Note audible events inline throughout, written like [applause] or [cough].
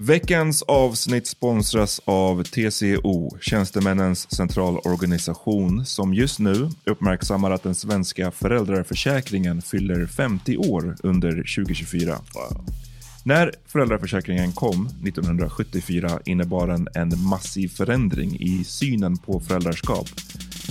Veckans avsnitt sponsras av TCO, Tjänstemännens centralorganisation, som just nu uppmärksammar att den svenska föräldraförsäkringen fyller 50 år under 2024. När föräldraförsäkringen kom 1974 innebar den en massiv förändring i synen på föräldraskap.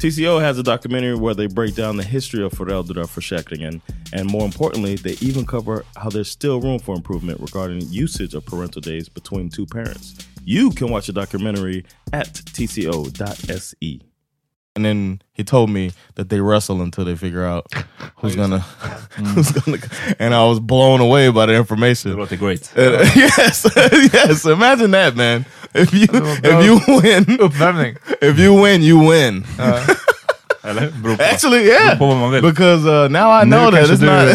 TCO has a documentary where they break down the history of föräldraförsäkringen and more importantly, they even cover how there's still room for improvement regarding usage of parental days between two parents. You can watch the documentary at tco.se. And then he told me that they wrestle until they figure out [laughs] who's gonna, [laughs] who's gonna, and I was blown away by the information. Det låter great. Uh, [laughs] yes, yes. Imagine that, man. If you if you win, Uppvärmning. if you win, you win. Eller? Actually, yeah. Beror på vad man vill. Because uh, now I know that it's not,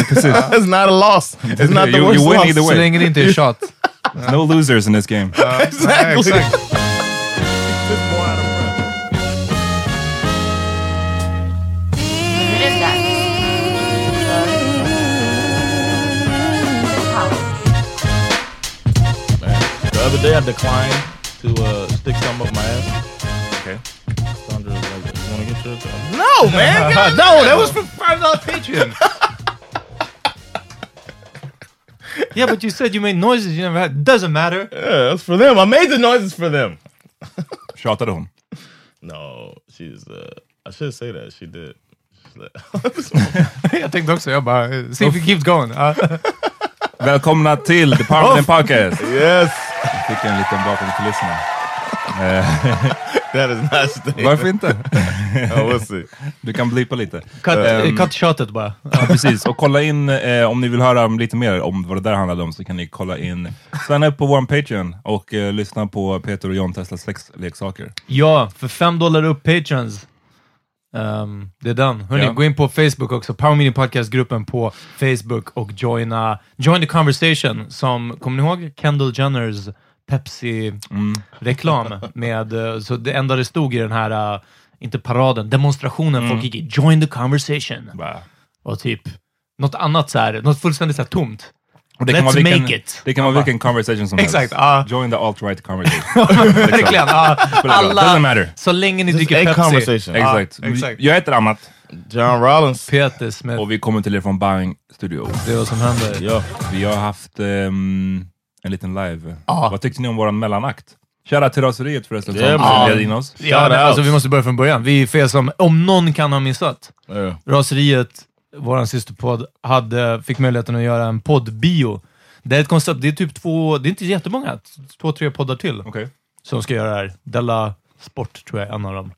it's not a loss. It's not the You- worst you win loss. either Så way. länge det inte är shot. No losers in this game. Exactly. Nej, other day I declined to uh, stick some up my ass. Okay. Sandra was like, "You want to get yours?" No, man. [laughs] God, no, that was for five dollar Patreon. [laughs] yeah, but you said you made noises you never had. Doesn't matter. Yeah, that's for them. I made the noises for them. [laughs] Tjatade hon? No, she's. Uh, I should say that she did. She's like- jag tänkte också, jag bara, see if it keeps going. Ja. Välkomna till The Parliament Podcast. yes, Fick en liten bakom kulisserna. [laughs] that is. Staying. Varför inte? [laughs] Oh, we'll see. Du kan blipa lite. cut, eh, cut shotet bara. Ja, precis. Och kolla in, eh, om ni vill höra lite mer om vad det där handlade om så kan ni kolla in, signa upp på vår Patreon och eh, lyssna på Peter och John testar sexleksaker. Ja, för fem dollar upp patrons. Ehm, det är den. Hörni, Ja. gå in på Facebook också. Power Meeting Podcast-gruppen på Facebook och joina, join the conversation som, kommer ni ihåg Kendall Jenners Pepsi-reklam? [laughs] med, eh, så det enda det stod i den här, eh, inte paraden, demonstrationen folk gick i, join the conversation. Bara, Och typ något annat så här, något fullständigt så här tomt. Och det kan Let's vara vilken, make it. Det kan vara vilken conversation som [laughs] Exakt, helst. ja. Join the alt-right conversation. [laughs] Verkligen. Ja, Spelar ingen roll. Doesn't alla, matter. så länge ni dricker Pepsi. conversation. Ja, Exakt. exakt. Jag heter Amat John Rollins. Peter Smith. och vi kommer till er från Bang Studio. Det är vad som händer. Yo. Vi har haft ehm, en liten live. Ja. Vad tyckte ni om våran mellanakt? Shoutout till Raseriet förresten Yeah, som led in oss. Ja, men, alltså, vi måste börja från början. Vi för er som, om någon kan ha missat, Yeah. Raseriet, vår systerpodd, hade, fick möjligheten att göra en poddbio. Det är ett koncept, det är typ två, det är inte jättemånga, två, tre poddar till Okej. som ska göra det här. Della Sport tror jag är en av dem.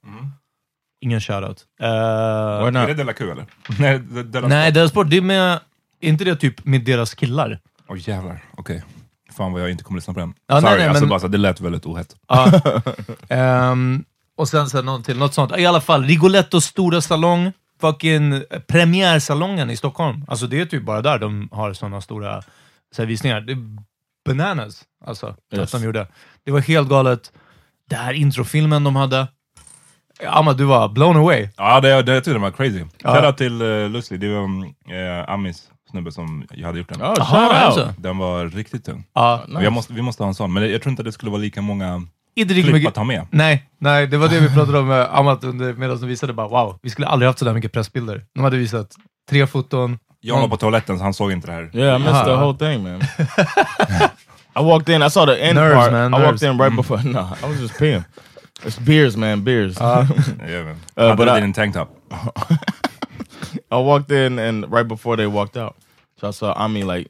Ingen shoutout. Uh, Är det Della Q eller? [laughs] Nej, det, Della nej, Della Sport, det är med, är inte det typ med deras killar? Åh jävlar, okej. Fan vad jag inte kommer lyssna på den. Ja, nej, Sorry, nej, alltså men- bara så, det lät väldigt ohett. Ja. [laughs] Ehm, och sen så något till, något sånt. I alla fall, Rigolettos stora salong, fucking premiärsalongen i Stockholm. Alltså det är typ bara där de har sådana stora så här, visningar. Det är bananas, alltså, Yes. att de gjorde. Det var helt galet. Det här introfilmen de hade. Amma, du var blown away. Ja, det, det jag tyckte den var crazy. Ja. Shoutout till uh, Lustig, det var um, uh, Amis snubbe som jag hade gjort den. Oh, Aha, alltså. Den var riktigt tung. Ja, Och jag måste, vi måste ha en sån, men jag tror inte att det skulle vara lika många inte riktigt klipp mycket. att ta med. Nej, nej, det var det vi pratade om med Amat under- medan de visade. Bara, wow, vi skulle aldrig haft sådär mycket pressbilder. De hade visat tre foton. Jag var på toaletten så han såg inte det här. Yeah, I missed the Aha. whole thing, man. I walked in. I saw the end Nerves, part. man, I nerves. walked in right before. [laughs] No, I was just peeing. It's beers, man, beers. Yeah, man. Uh, but I- en tank top. [laughs] I walked in, and right before they walked out, so I saw Ami like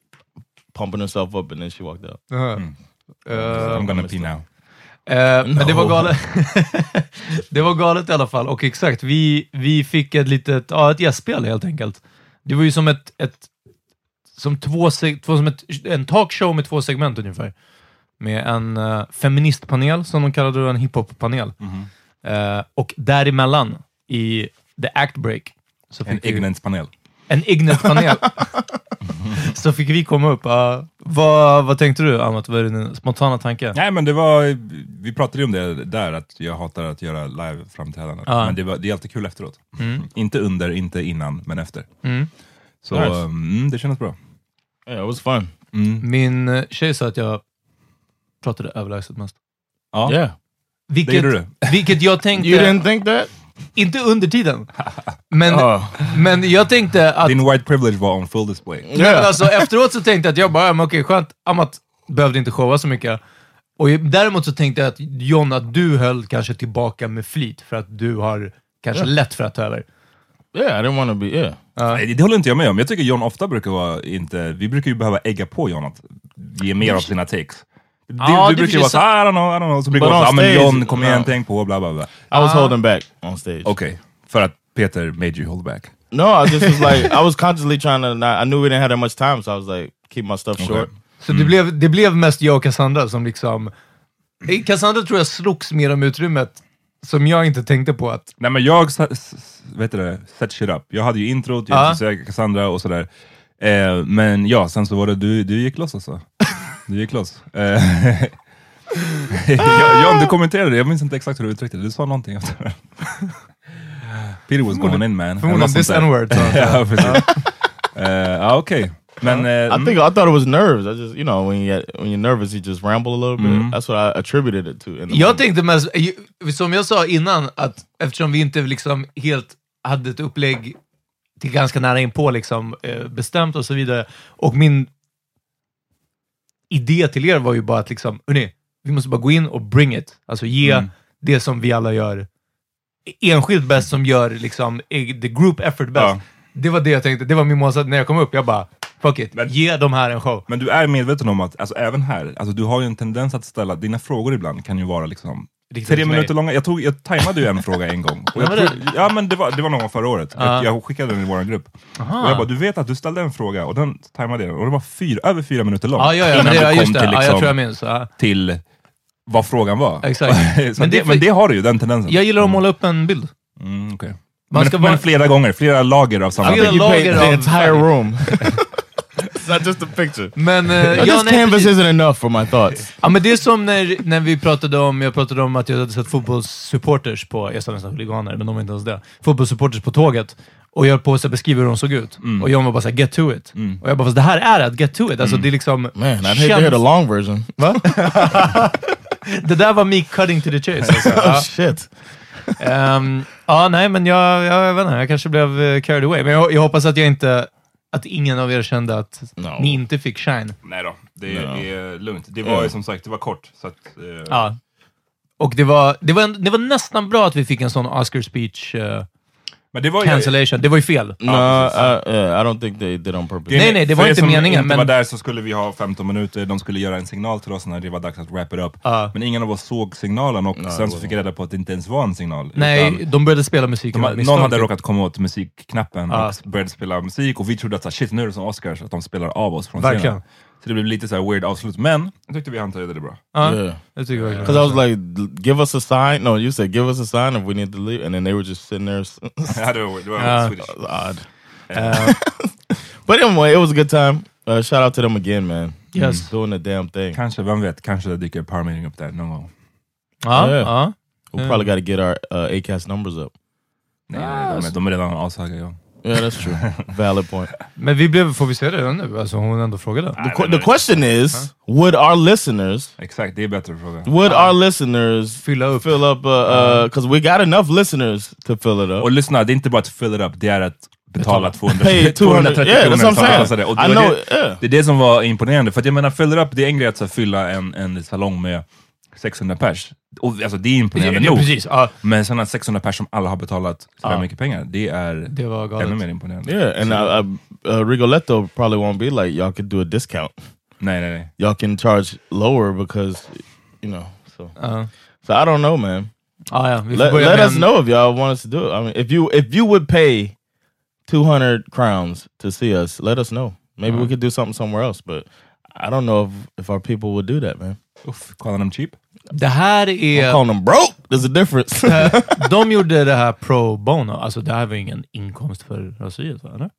pumping herself up, and then she walked out. Uh, I'm gonna pee now. Eh, Men det var No. galet. [laughs] det var galet i alla fall. Och exakt, vi, vi fick ett litet, ja, ett gästspel helt enkelt. Det var ju som ett, ett som två, två som ett, en talkshow med två segment ungefär. Med en uh, feministpanel, som de kallade det, en hiphop-panel. Eh, och däremellan, i the act break, så En Ignens-panel. en Ignet-panel. [laughs] så fick vi komma upp. Uh, vad, vad tänkte du, Amat? Vad är din spontana tanke? Nej men det var, vi pratade ju om det där, att jag hatar att göra live-framträdanden. Ja. Men det, var, det är alltid kul efteråt. Mm. Inte under, inte innan, men efter. Mm. Så Nice. mm, det kändes bra. Yeah, it was fun. Mm. Min eh, tjej sa att jag pratade överlägset mest. Ja, Yeah. Vilket, det gjorde du. vilket jag tänkte, You didn't think that? Inte under tiden, men, Oh. men jag tänkte att, Din white privilege var on full display. Nej, men alltså, efteråt så tänkte jag att jag bara, men okej skönt, Amat behövde inte showa så mycket. Och däremot så tänkte jag att John, att du höll kanske tillbaka med flit för att du har kanske Ja. lätt för att ta över. Yeah, I didn't want to be. Yeah. Nej, det håller inte jag med om. Jag tycker John ofta brukar vara inte... Vi brukar ju behöva ägga på John att ge mer av sina takes. Du, Ja, du brukar vara såhär, I don't know, I don't know. Så brukar jag vara såhär, John kom igen, no. tänk på, bla bla bla. I was Ah. holding back on stage. Okej, för att Peter made you hold back. No, I just was like, I was consciously trying to. Not, I knew we didn't have that much time, so I was like, keep my stuff Okay. short. Så det, blev, det blev mest jag och Cassandra som liksom... Cassandra tror jag slogs mer om utrymmet som jag inte tänkte på att... Nej men jag, vet du det, set shit up. Jag hade ju introt, jag Ja. introducerade Cassandra och sådär. Eh, men ja, sen så var det du, du gick loss alltså. [laughs] Du gick loss. Eh, Ja, [laughs] John, du kommenterade det, jag minns inte exakt hur du uttryckte det. Du sa någonting efter det. Peter was going in man. Förmodligen this n-word. [laughs] ja, precis. Eh, Ja, okej. Men... eh, I think I thought it was nerves. I just, you know, when you get, when you're nervous, you just ramble a little bit. That's what I attributed it to. In the Jag moment. tänkte mest, som jag sa innan, att eftersom vi inte liksom helt hade ett upplägg till ganska nära inpå liksom, eh, bestämt och så vidare, och min idé till er var ju bara att liksom, hörni, vi måste bara gå in och bring it. Alltså ge Mm. det som vi alla gör enskilt bäst, som gör liksom the group effort bäst. Ja. Det var det jag tänkte, det var min målsättning när jag kom upp. Jag bara, fuck it, Men- ge de här en show. Men du är medveten om att, alltså även här, alltså du har ju en tendens att ställa, dina frågor ibland kan ju vara liksom tre minuter långa. Jag, tog, jag tajmade ju en fråga en gång. Och [laughs] jag tror, ja men det var, det var någon gång förra året. Ja. Jag, jag skickade den i vår grupp. Aha. Och jag bara, du vet att du ställde en fråga och den tajmade jag. Och det var fyra, över fyra minuter lång. Ja, ja, ja, innan det, du kom just det. till, jag liksom, tror jag minns. Ja. till vad frågan var. Exakt. [laughs] så Men det men det har du ju, den tendensen. Jag gillar att måla upp en bild. Mm, okej. Man men, ska men vara- flera gånger, flera lager av samma bild. flera lager the av entire room. [laughs] it's not just a picture. Men, But ja, this nej, canvas precis. isn't enough for my thoughts. ja, men det är som när, när vi pratade om, jag pratade om att jag hade sett fotbollssupporters på, jag sa nästan huliganer, men de var inte ens det, fotbollssupporters på tåget. och jag höll på att beskriva hur de såg ut. Mm. Och John var bara såhär, get to it. Och jag bara, fast det här är att get to it. Alltså Mm. det är liksom... Man, I'd hate to hear the long version. Va? [laughs] det där var me cutting to the chase. Alltså. [laughs] oh Ja. shit. Ehm, ja, nej, men jag, jag, jag vet inte, jag kanske blev eh, carried away. Men jag, jag hoppas att jag inte, att ingen av er kände att No. ni inte fick shine. Nej då, det Ja. är lugnt. Det var Ja. ju som sagt, det var kort. Så att, eh, Ja. Och det var, det, var, en- det var nästan bra att vi fick en sån Oscar speech eh, Men det var ju... cancellation. Det var ju fel. No, precis. I, yeah, I don't think they did on purpose. Nej, nej, det var för er inte som meningen, inte men- var där så skulle vi ha 15 minuter, de skulle göra en signal till oss när det var dags att wrap it up. Ja. Men ingen av oss såg signalen och sen så fick jag reda på att det inte ens var en signal. Nej, de började spela musik. de, av någon misstag, hade typ. råkat komma åt musikknappen Ja. och började spela musik och vi trodde att så här, shit, nu är det som Oscars, att de spelar av oss från Verkligen. scenen. Så det blev lite så här weird avslut, men jag tyckte vi hanterade det bra. Ja, Yeah. jag tycker verkligen. Because I was like, give us a sign. No, you said give us a sign if we need to leave, and then they were just sitting there. [laughs] Ja, det var, det var Ja. Swedish. odd. Eh, [laughs] But anyway, it was a good time. Uh, shout out to them again, man. Yes. doing the damn thing. Kanske, vem vet, kanske det dyker Power Meeting upp där någon gång. ja, Yeah. ja. We Yeah. probably got to get our uh, ACAST numbers up. Nej, nej, de, är, de är redan ashöga. Ja. Yeah, that's true. [laughs] Valid point. Men vi blev, får vi se det nu? Alltså hon ändå frågade. The, qu- the question is, would our listeners, Exakt, det är bättre fråga. would our listeners Fylla upp. fill up? Because we got enough listeners to fill it up. Och lyssna, det är inte bara att fill it up, det är att betala 200, Pay 200 230 yeah, kronor. Och det I var know, det, yeah. det är det som var imponerande, för att jag menar fill it up, det är en grej att så fylla en, en salong med 600 pers. Och, alltså, det är imponerande [laughs] Ja, nog. precis. Ja, Men sådana 600 pers som alla har betalat så Ja. mycket pengar, det är det ännu mer imponerande. Yeah, and uh, uh, uh, Rigoletto probably won't be like y'all could do a discount. Nej, nej, nej. Y'all can charge lower because you know. So, Ja. so I don't know, man. Ja, ja. Let, let us know if y'all want us to do it. I mean, if you if you would pay two hundred crowns to see us, let us know. Maybe we could do something somewhere else. But I don't know if if our people would do that, man. Uff, kallar dem cheap? Det här I'm är... calling them broke. There's a difference. Eh, [laughs] De gjorde det här pro bono. Alltså det här var ingen inkomst för raseriet, va? eller?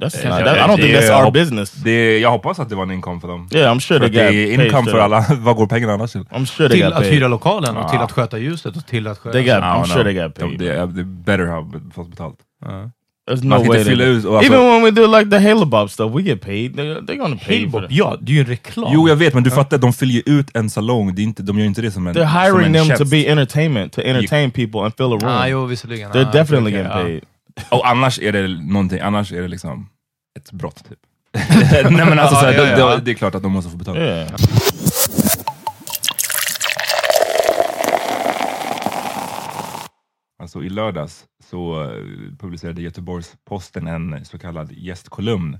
that's Yeah, not, that, I don't think that's our business. Det, jag hoppas att det var en inkomst för dem. Yeah, I'm sure För they att got det är paid income för alla. [laughs] Vad går pengarna annars till? I'm sure they Till got att paid. hyra lokalen och till Ja. att sköta ljuset och till att sköta... They got. I I'm sure know. they got De, paid. det, det better ha fått betalt. Ja. There's Man no ska way. inte fylla ut och alltså, even when we do like the Halo Bob stuff, we get paid. They're, they're gonna pay for Hillbob, that. ja, det är ju en reklam. Jo jag vet, men du fattar, de fyller ju ut en salong. Det är inte, de gör inte det som en They're som hiring en them to tjänst. be entertainment, to entertain people and fill a room. Ah, jo, visserligen. They're Ah, definitely okej, getting paid. Och annars är det någonting, annars är det liksom ett brott typ. [laughs] Nej men alltså, Ja, så här, ja, det- ja. Det, det är klart att de måste få betalt. Yeah. Alltså i lördags så eh, publicerade Göteborgs-Posten en så kallad gästkolumn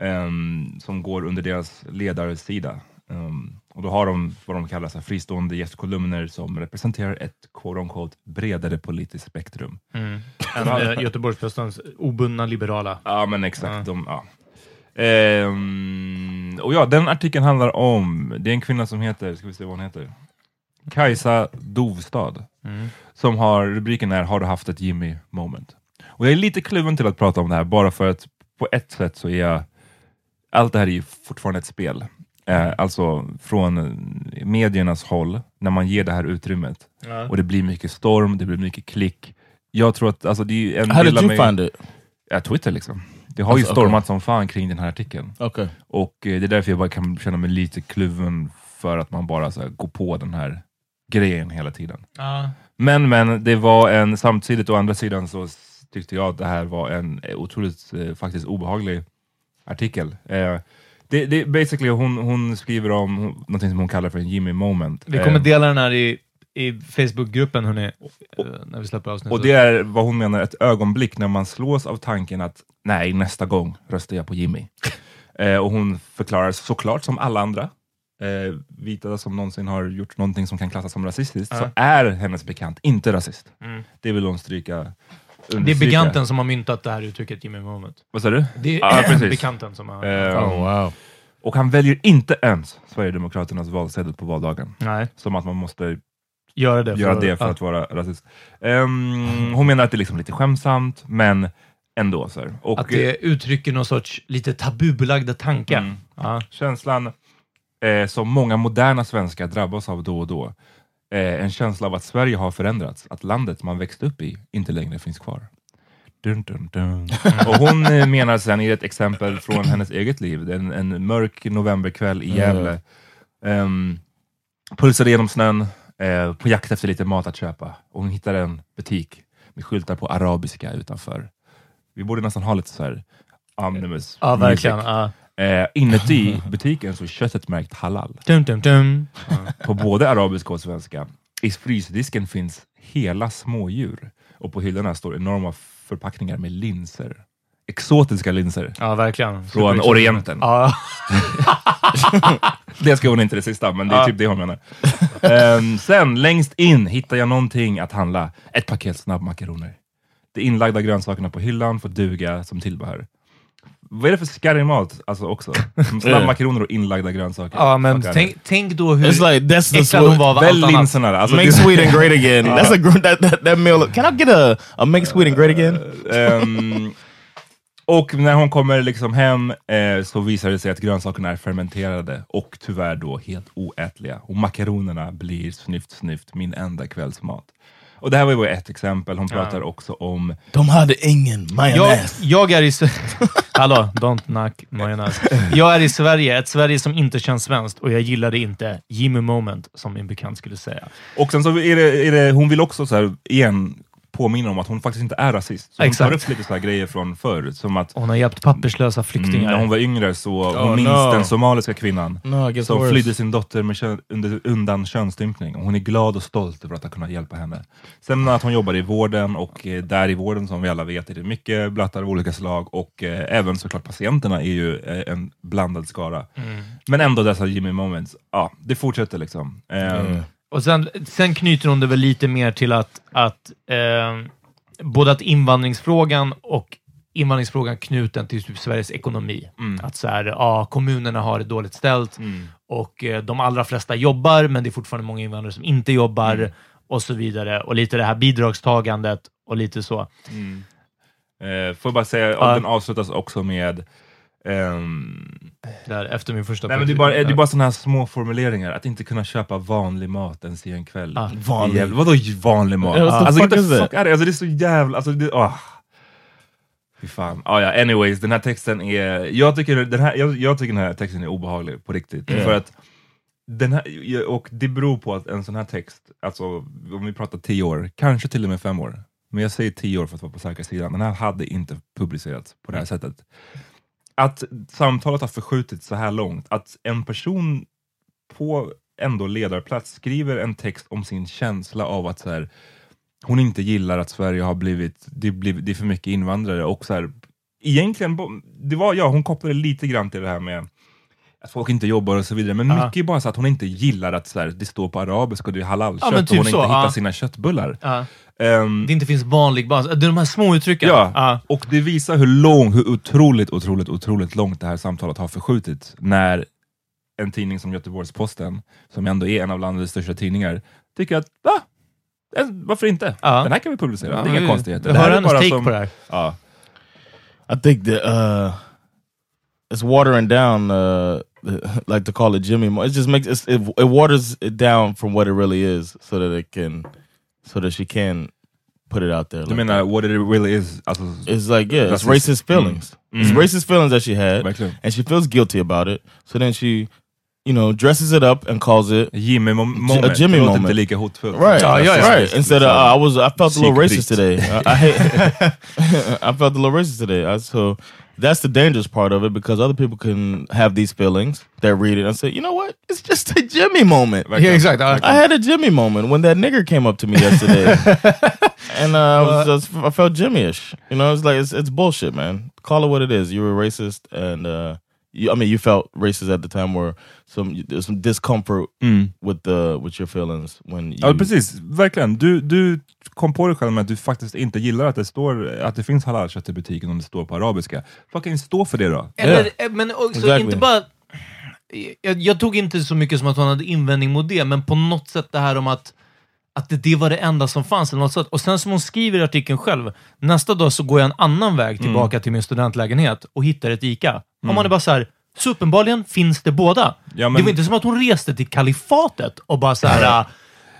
ehm, som går under deras ledarsida. Ehm, och då har de vad de kallar så fristående gästkolumner som representerar ett quote unquote bredare politiskt spektrum. Mm. En, eh, Göteborgs-Postens obundna liberala. Ja men exakt. Ja. De, ja. Ehm, och ja, den artikeln handlar om, det är en kvinna som heter, ska vi se vad hon heter? Kajsa Dovstad. Mm. Som har, rubriken är Har du haft ett Jimmy moment? Och jag är lite kluven till att prata om det här, bara för att på ett sätt så är jag, allt det här är ju fortfarande ett spel. Eh, alltså från mediernas håll, när man ger det här utrymmet. Ja. Och det blir mycket storm, det blir mycket klick. Jag tror att, alltså det är ju en How del did av you mig- find it? Ja, Twitter liksom. Det har ju Alltså, stormat som fan kring den här artikeln. Okay. Och eh, det är därför jag bara kan känna mig lite kluven för att man bara så här, går på den här grejen hela tiden. Ja. Men, men det var en, samtidigt å andra sidan så tyckte jag att det här var en eh, otroligt eh, faktiskt obehaglig artikel. Eh, det, det, basically, hon, hon skriver om någonting som hon kallar för en Jimmy moment. Vi kommer Eh, dela den här i, i Facebookgruppen, hörni, eh, när vi släpper avsnittet. Och det är vad hon menar ett ögonblick när man slås av tanken att nej, nästa gång röstar jag på Jimmy. [laughs] eh, och hon förklarar såklart som alla andra eh, vita som någonsin har gjort någonting som kan klassas som rasistiskt, så är hennes bekant inte rasist. Mm. Det vill hon stryka Det är understryka. bekanten som har myntat det här uttrycket Jimmy Moment. Vad sa du? Det är Ja, precis. bekanten som har... Eh, Oh wow. Och han väljer inte ens Sverigedemokraternas valsedel på valdagen. Nej, Som att man måste göra det. göra det för att vara rasist. Ehm, hon menar att det är liksom lite skämsamt, men ändå. Så här. Och, Att det uttrycker någon sorts lite tabubelagda tankar. Mm. Ja. Känslan eh, som många moderna svenskar drabbas av då och då. Eh, en känsla av att Sverige har förändrats, att landet man växte upp i inte längre finns kvar. Dun, dun, dun. [laughs] Och hon eh, menar sen i ett exempel från hennes eget liv, en, en mörk novemberkväll i Gävle. Um, pulsade genom snön, eh, på jakt efter lite mat att köpa. Och hon hittade en butik med skyltar på arabiska utanför. Vi borde nästan ha lite så här omnibus Ja, verkligen. Ja. Eh, inuti butiken så är köttet märkt halal. Dum, dum, dum. På både arabiska och svenska. I frysdisken finns hela smådjur och på hyllorna står enorma förpackningar med linser. Exotiska linser. Ja, verkligen. Från. Orienten. Ja. [laughs] Det ska hon inte det sista, men det är Ja. typ det hon menar. Ehm, sen, längst in hittar jag någonting att handla. Ett paket snabbmakaroner. De inlagda grönsakerna på hyllan får duga som tillbehör. Vad är det för skarrig mat alltså också? [laughs] Som Snabbmakaroner och inlagda grönsaker. ja, men Fuck tänk, tänk då hur It's like that's the äcklad hon var av allt annat. linserna. Alltså, make det- Sweden great [laughs] again. That's a gr- that, that that meal. Can I get a a make Sweden great again? Ehm, och när hon kommer liksom hem eh, så visar det sig att grönsakerna är fermenterade och tyvärr då helt oätliga. Och makaronerna blir snyft snyft, min enda kvällsmat. Och det här var ju bara ett exempel. Hon pratar också om De hade ingen Jag, mayonnaise. jag är i... S- [laughs] Hallå, don't knock majonnäs. Jag är i Sverige, ett Sverige som inte känns svenskt och jag gillar det inte. Jimmy moment, som min bekant skulle säga. Och sen så är det, är det hon vill också så här, igen påminna om att hon faktiskt inte är rasist. Så hon Exakt. tar upp lite så här grejer från förr, som att Hon har hjälpt papperslösa mm, flyktingar. när hon var yngre så hon Oh, minns no. den somaliska kvinnan No, som worse. flydde sin dotter med kön, under, undan könsstympning. Hon är glad och stolt över att ha kunnat hjälpa henne. Sen att hon jobbar i vården och eh, där i vården som vi alla vet är det mycket blattar av olika slag och eh, även såklart patienterna är ju eh, en blandad skara. Mm. Men ändå dessa Jimmy moments, ja, det fortsätter liksom. Ehm, Och sen, sen knyter hon det väl lite mer till att, att eh, både att invandringsfrågan och invandringsfrågan knuten till typ Sveriges ekonomi. Mm. Att så här, ja, kommunerna har det dåligt ställt Mm. och eh, de allra flesta jobbar, men det är fortfarande många invandrare som inte jobbar Mm. och så vidare. Och lite det här bidragstagandet och lite så. Mm. Eh, får jag bara säga, och den avslutas också med ehm, Där efter min första Nej, men det, är bara, det är bara sådana här små formuleringar, att inte kunna köpa vanlig mat ens i en kväll. Ja. Vanlig. Jävla, vadå vanlig mat? The alltså, that? fuck of here. alltså det är så jävla... Alltså, det, åh. Fy fan. Ah, ja, anyways, den här texten är... Jag tycker den här, jag, jag tycker den här texten är obehaglig på riktigt. För att den här, och det beror på att en sån här text, alltså om vi pratar tio år, kanske till och med fem år, men jag säger tio år för att vara på säkra sidan, den här hade inte publicerats på det här sättet. Att samtalet har förskjutits så här långt, att en person på ändå ledarplats skriver en text om sin känsla av att så här, hon inte gillar att Sverige har blivit, det, blir, det är för mycket invandrare och så här, egentligen, det var, ja hon kopplade lite grann till det här med att folk inte jobbar och så vidare, men mycket är bara så att hon inte gillar att så här, det står på arabiska och det är halalkött Ja, typ och hon så, inte hittar sina köttbullar. Ehm, Det inte finns vanlig bas. Det är de här små uttrycken. Ja, Ja. och det visar hur lång, hur otroligt, otroligt, otroligt långt det här samtalet har förskjutit när en tidning som Göteborgs-Posten, som ändå är en av landets största tidningar, tycker att va? Eh, Varför inte? Ja. Den här kan vi publicera, det är inga konstigheter. Jag Det här hör är hennes bara take som- på det här. I think that uh, it's watering down, uh, [laughs] like to call it Jimmy. It just makes it's, it, it waters it down from what it really is, so that it can, so that she can put it out there. Like menar that. what it really is? It's like yeah, it's Racist. racist feelings. It's Mm. racist feelings that she had, and she feels guilty about it. So then she, you know, dresses it up and calls it Jimmy mom- moment, Jimmy moment. inte lika hotfullt. Right, Ja, ja, ja. right. Instead of uh, I was, I felt a little racist today. I, I hate, [laughs] I felt a little racist today. I, so that's the dangerous part of it because other people can have these feelings. They read it and say, you know what? It's just a Jimmy moment. Verkligen. Ja, exakt. Ja. I had a Jimmy moment when that nigger came up to me yesterday, [laughs] and uh, I was just, I felt Jimmy-ish. You know, it's like it's, it's bullshit, man. Call it what it is. You were racist, and uh, you, I mean, you felt racist at the time. Where some some discomfort Mm. with the with your feelings when you Ja precis, verkligen. Du, du kom på dig själv med att du faktiskt inte gillar att det, står, att det finns halalkött i butiken om det står på arabiska. Fucking stå för det då. Eller, eh, Men också Exactly. inte bara... Jag, jag tog inte så mycket som att hon hade invändning mot det, men på något sätt det här om att, att det, det var det enda som fanns. Eller något sätt. Och sen som hon skriver i artikeln själv, nästa dag så går jag en annan väg tillbaka till min studentlägenhet och hittar ett ICA. Och man är bara så här, så uppenbarligen finns det båda. Ja, men- Det var inte som att hon reste till kalifatet och bara så här... äh,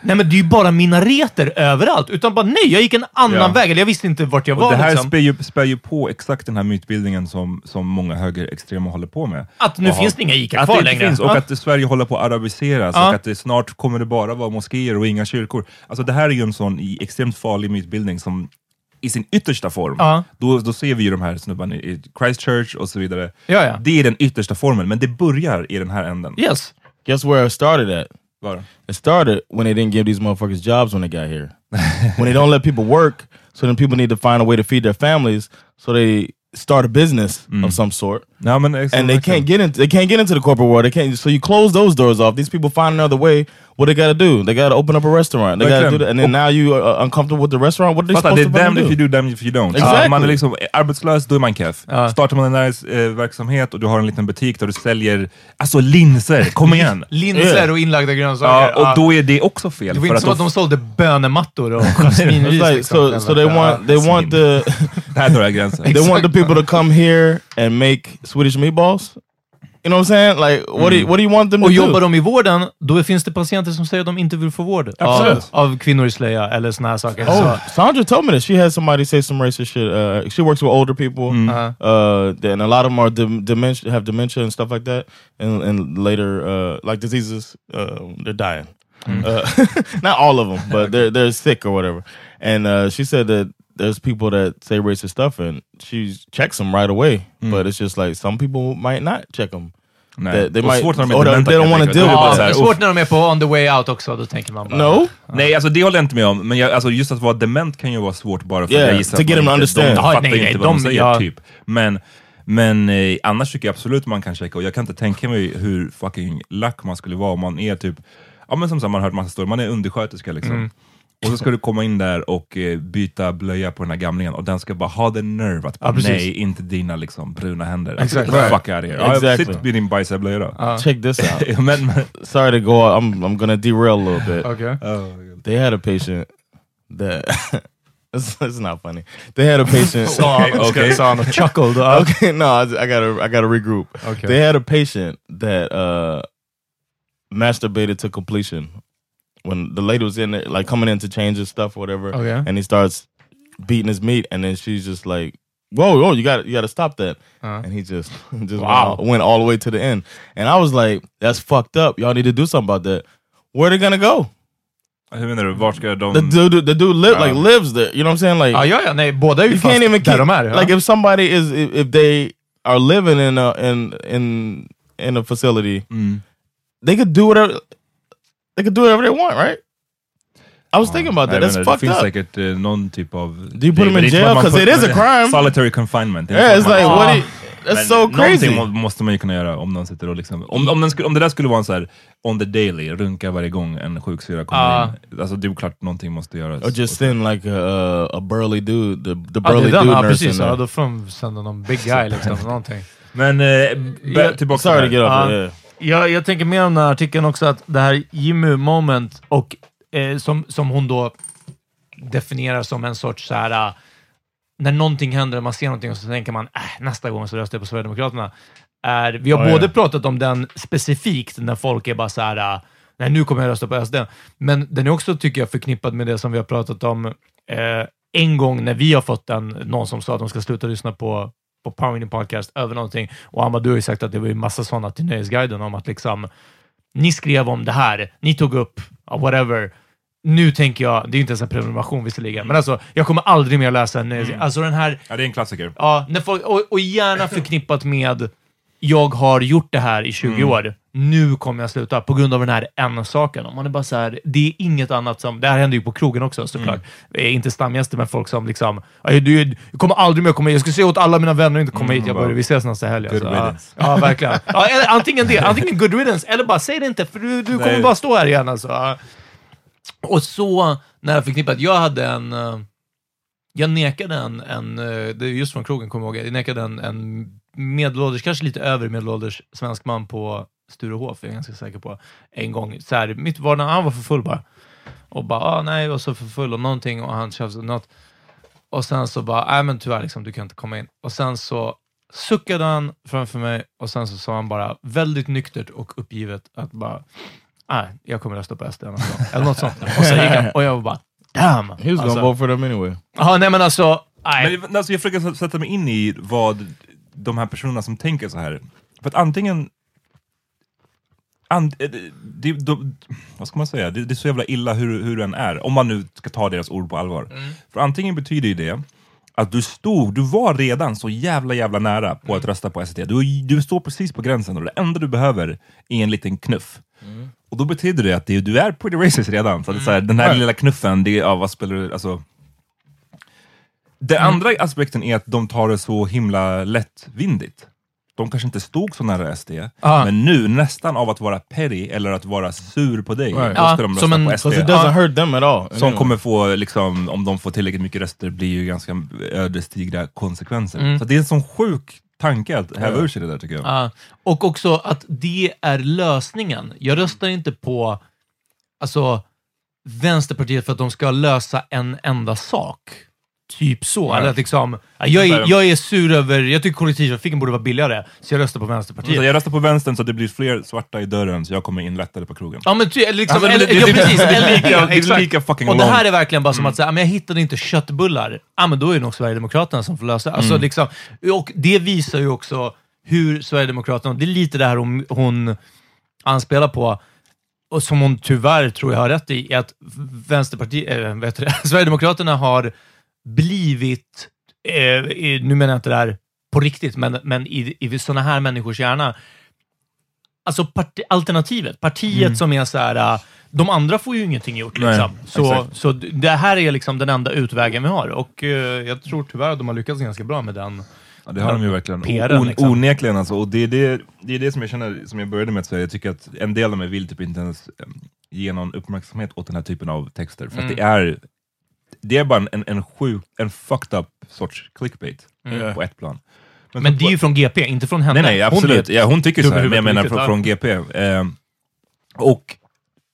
Nej, men det är ju bara minareter överallt. Utan bara nej, jag gick en annan Ja. väg. Eller jag visste inte vart jag Och var. det här liksom. spär, ju, spär ju på exakt den här mytbildningen som, som många högerextrema håller på med. Att nu Och finns har- det inga ICA att kvar det längre. Finns, och Ja. att Sverige håller på att arabiseras Ja. och att det snart kommer det bara vara moskéer och inga kyrkor. Alltså det här är ju en sån extremt farlig mytbildning som i sin yttersta form, Ja. då, då ser vi ju de här snubbarna i Christchurch och så vidare. Ja, ja. Det är den yttersta formen, men det börjar i den här änden. Yes. Guess where it started at? Var. It started when they didn't give these motherfuckers jobs when they got here. when they don't let people work, so then people need to find a way to feed their families, so they start a business of some sort. Exakt, And they can't get into they can't get into the corporate world. They can't. So you close those doors off. These people find another way. What they got to do? They got to open up a restaurant. They got to Verkligen. do that. And then now you are uncomfortable with the restaurant. What are they Fattar, det är supposed to damned if you do? damned if you don't. Exactly. Ja, Man är liksom arbetslös, då är man keff. Ja. Startar man en näringsverksamhet och du har en liten butik där du säljer alltså linser, kom igen! [laughs] Linser och inlagda grönsaker. Ja, och då är det också fel. det var inte som att de sålde bönemattor och [laughs] jasminris. [laughs] Like liksom. so. So they want they want the Här drar jag gränsen. they want the people to come here and make Swedish meatballs. You know what I'm saying? Like what do you, what do you want them to Och do? jobbar de i vården, då finns det patienter som säger att de inte vill få vård av, Absolut. av kvinnor i slöja eller såna här saker. Oh, Så, Sandra told me that she had somebody say some racist shit. Uh, she works with older people, uh, uh, and a lot of them are dem- dementia, have dementia and stuff like that, and, and later uh, like diseases, uh, they're dying. Uh, [laughs] not all of them, but they're they're sick or whatever. And uh, she said that there's people that say racist stuff, and she checks them right away. But it's just like some people might not check them. Nej. They- they och might- svårt när de or är they- dementa, they don't wanna tänka deal with Det är bara ja, det är svårt när de är på on the way out också, då tänker man bara... No, Nej, alltså det håller jag inte med om. Men jag, alltså, just att vara dement kan ju vara svårt bara för Yeah, att jag gissar to att get man them to inte- understand. De Ja, fattar nej, nej, inte vad de, de- säger, ja. typ. Men, men eh, annars tycker jag absolut man kan checka. Och jag kan inte tänka mig hur fucking lack man skulle vara om man är typ, ja men som sagt, man har hört massa stories, man är undersköterska liksom. Mm. Och så ska du komma in där och eh, byta blöja på den här gamlingen och den ska bara ha den nerv att Ja, precis. nej, inte dina liksom bruna händer. Exakt. Get the Right. Fuck out of here. Ja, Exactly. Sitt vid din bajsiga blöja då. check this out. [laughs] men, men, Sorry to go. I'm I'm gonna derail a little bit. Okej. They had a patient that [laughs] it's, it's not funny. They had a patient. Han och chuckled. Ja. okay, no, I, I gotta I gotta regroup. Okay. They had a patient that uh masturbated to completion when the lady was in there, like coming in to change his stuff or whatever, Okay. and he starts beating his meat, and then she's just like, "Whoa, whoa, you got you got to stop that!" Uh. And he just [laughs] just Wow. went, all, went all the way to the end, and I was like, "That's fucked up. Y'all need to do something about that. Where they gonna go? hur menar du, vart ska de... The dude, the dude live, like Uh. lives there. You know what I'm saying? Like Ja, ja, ja, nej, båda är ju you fast can't even där keep, de är. Ja. like if somebody is if, if they are living in a in in in a facility, Mm. they could do whatever they could do whatever they want, right? I was thinking about that. That's men fucked Det finns up. säkert eh, någon typ av... Do you put them in jail? som att man 'Cause put- it is a [laughs] crime. Solitary confinement. Yeah, it's like man- what? You, that's so crazy. Någonting må, måste man ju kunna göra om någon sitter och liksom... Om, om, den skulle, om det där skulle vara en så här on the daily, runka varje gång en sjuksyra kommer Ja. in. Alltså det är klart någonting måste göras. Or just send like a, a burly dude, the, the Ja, burly den, dude ja, nurse precis. in Ja, då får de sända någon big guy liksom. [laughs] någonting. Men eh, Ja, tillbaka Sorry to get off. Ja. it, Yeah. Jag, jag tänker mer om den här artikeln också, att det här Jimmy moment och eh, som, som hon då definierar som en sorts så här, äh, när någonting händer, man ser någonting och så tänker man äh, nästa gång så röstar jag på Sverigedemokraterna. Är, vi har Ja, både ja. pratat om den specifikt, när folk är bara så här, äh, nej nu kommer jag rösta på SD, men den är också, tycker jag, förknippad med det som vi har pratat om eh, en gång när vi har fått en, någon som sa att de ska sluta lyssna på på Power Meeting Podcast över någonting. Och Amma, du har ju sagt att det var ju massa sådana till Nöjesguiden om att liksom, ni skrev om det här, ni tog upp, whatever. Nu tänker jag, det är ju inte ens en prenumeration visserligen, men alltså, jag kommer aldrig mer läsa en nöjes... Alltså den här, Ja, det är en klassiker. ja, folk, och, och gärna förknippat med, jag har gjort det här i 20 år, nu kommer jag sluta på grund av den här ena saken. Man är bara så här, det är inget annat som, det här händer ju på krogen också såklart, Eh, inte stamgäster, men folk som liksom, "Aj, du, kommer aldrig mer komma hit, jag ska säga åt alla mina vänner att inte komma hit, jag bara, vi ses nästa helg. Good Alltså, ja. riddance. Ja, verkligen. Ja, eller, antingen det, antingen good riddance, eller bara säg det inte, för du, du kommer Nej. bara stå här igen. Alltså. Ja. Och så nära förknippat, jag hade en, eh, jag nekade en, en eh, det är just från krogen kommer jag ihåg, jag nekade en, en medelålders, kanske lite över medelålders svensk man på Sturehof, är jag ganska säker på, en gång. Så här, mitt var när han var för full bara. Och bara, ah, nej, jag var så för full och någonting och han tjafsade något. Och sen så bara, nej men tyvärr, liksom, du kan inte komma in. Och sen så suckade han framför mig och sen så sa han bara väldigt nyktert och uppgivet att bara, nej, jag kommer rösta på SD eller något sånt. Eller något sånt. Och, så gick han, och jag var bara, damn! He was Alltså, gonna vote for them anyway. Ja, nej men alltså, nej. Men alltså, jag försöker sätta mig in i vad de här personerna som tänker så här. För att antingen... And, eh, det, de, vad ska man säga? Det, det är så jävla illa hur, hur den är, om man nu ska ta deras ord på allvar. För antingen betyder ju det att du stod, du var redan så jävla jävla nära på att rösta på SD. Du, du står precis på gränsen och det enda du behöver är en liten knuff. Och då betyder det att det, du är pretty racist redan. Så är så här, den här lilla knuffen, det ja, vad spelar det, alltså... Den andra aspekten är att de tar det så himla lättvindigt. De kanske inte stod så nära SD, Ja. men nu nästan av att vara petty eller att vara sur på dig, Right. då ska de som rösta en- på SD. It doesn't hurt them at all. Som anyway. kommer få, liksom, om de får tillräckligt mycket röster, blir ju ganska ödesdigra konsekvenser. Mm. Så det är en sån sjuk tanke att häva ur sig det där tycker jag. Ja, och också att det är lösningen. Jag röstar inte på alltså, Vänsterpartiet för att de ska lösa en enda sak. Typ så. Nej. Eller att liksom, ja, jag, är, jag är sur över, jag tycker kollektivtrafiken borde vara billigare, så jag röstar på Vänsterpartiet. jag röstar på vänstern så det blir fler svarta i dörren så jag kommer in lättare på krogen. Ja men ty, liksom, Alltså, eller, det- ja, det- precis, det eller, ja, det exakt. lika fucking Och det här är verkligen bara som att säga, men jag hittade inte köttbullar. Ja men då är det nog Sverigedemokraterna som får lösa det. alltså, liksom, Och det visar ju också hur Sverigedemokraterna, det är lite det här hon, hon anspelar på, och som hon tyvärr tror jag har rätt i, är att Vänsterpartiet, äh, vet det, [laughs] Sverigedemokraterna har blivit, eh, nu menar jag inte det här på riktigt, men, men i, i sådana här människors hjärna, alltså parti, alternativet, partiet som är så här, äh, de andra får ju ingenting gjort. Nej, Liksom. så, exakt. så d- det här är liksom den enda utvägen vi har och eh, jag tror tyvärr att de har lyckats ganska bra med den. Ja, det har de ju verkligen. PR:en, O- on- liksom. Onekligen alltså. Och det är det, det är det som jag känner, som jag började med att säga, jag tycker att en del av mig vill typ inte ens eh, ge någon uppmärksamhet åt den här typen av texter. För att Mm. det är det är bara en, en sjuk, en fucked up sorts clickbait Mm. på ett plan. Men så det på- är ju från GP, inte från henne. Nej, nej, Hon absolut. är- ja, hon tycker så här, men jag menar från, från GP. Eh, och,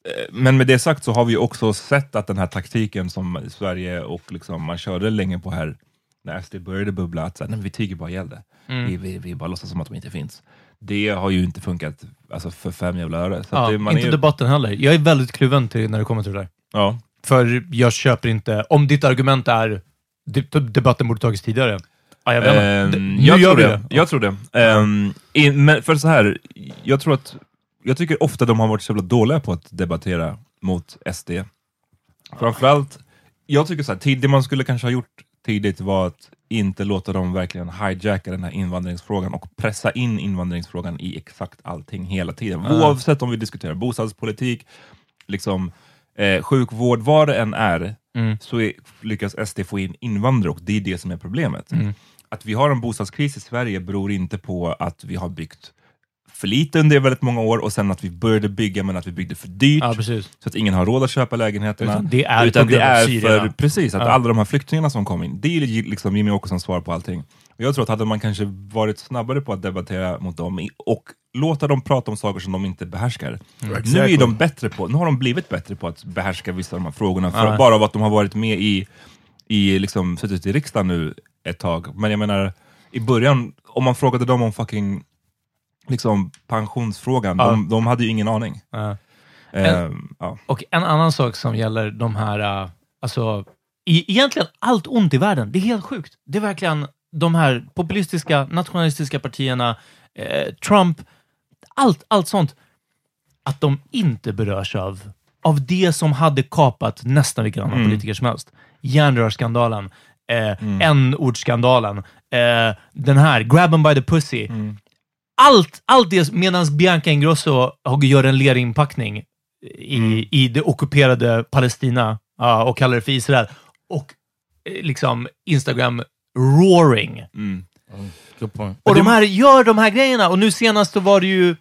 eh, men med det sagt så har vi också sett att den här taktiken som Sverige och liksom, man körde länge på här, när SD började bubbla, att så här, nej, men vi tiger bara ihjäl det. Mm. Vi, vi, vi bara låtsas som att de inte finns. Det har ju inte funkat alltså, för fem jävla öre. Så Ja, att det, man inte är, debatten heller. Jag är väldigt kluven till när det kommer till det där. ja. För jag köper inte, om ditt argument är de- debatten borde tagits tidigare. Ja, jag Det- nu jag, tror vi det. jag tror det. Ehm, i, men för så här, jag tror att jag tycker ofta de har varit så jävla dåliga på att debattera mot SD. Framförallt, jag tycker så här, det man skulle kanske ha gjort tidigt var att inte låta dem verkligen hijacka den här invandringsfrågan och pressa in invandringsfrågan i exakt allting hela tiden. Oavsett om vi diskuterar bostadspolitik, liksom, eh, sjukvård, vad det än är, Mm. så är, lyckas SD få in invandrare och det är det som är problemet. Mm. Att vi har en bostadskris i Sverige beror inte på att vi har byggt för lite under väldigt många år och sen att vi började bygga men att vi byggde för dyrt Ja, så att ingen har råd att köpa lägenheterna. Utan det är Utan det är för, precis, att Ja. alla de här flyktingarna som kom in, det är liksom Jimmy Åkessons svar på allting. Och jag tror att hade man kanske varit snabbare på att debattera mot dem och låta dem prata om saker som de inte behärskar. Nu är Exactly. de bättre på, nu har de blivit bättre på att behärska vissa av de här frågorna, för, Ja. bara av att de har varit med i, i liksom, suttit i riksdagen nu ett tag. Men jag menar, i början, om man frågade dem om fucking liksom, pensionsfrågan, Ja. de, de hade ju ingen aning. Ehm, ja. Och en annan sak som gäller de här, äh, alltså, i, egentligen allt ont i världen, det är helt sjukt. Det är verkligen de här populistiska, nationalistiska partierna, eh, Trump, allt, allt sånt, att de inte berörs av, av det som hade kapat nästan vilken annan Mm. politiker som helst. Järnrörsskandalen, eh, Mm. n-ordsskandalen, eh, den här, grab 'em by the pussy. Mm. Allt, allt det, medan Bianca Ingrosso gör en lerinpackning i, Mm. i det ockuperade Palestina ja, och kallar det för Israel. Och eh, liksom Instagram roaring. Mm. Point. Och de här gör de här grejerna. Och nu senast var det ju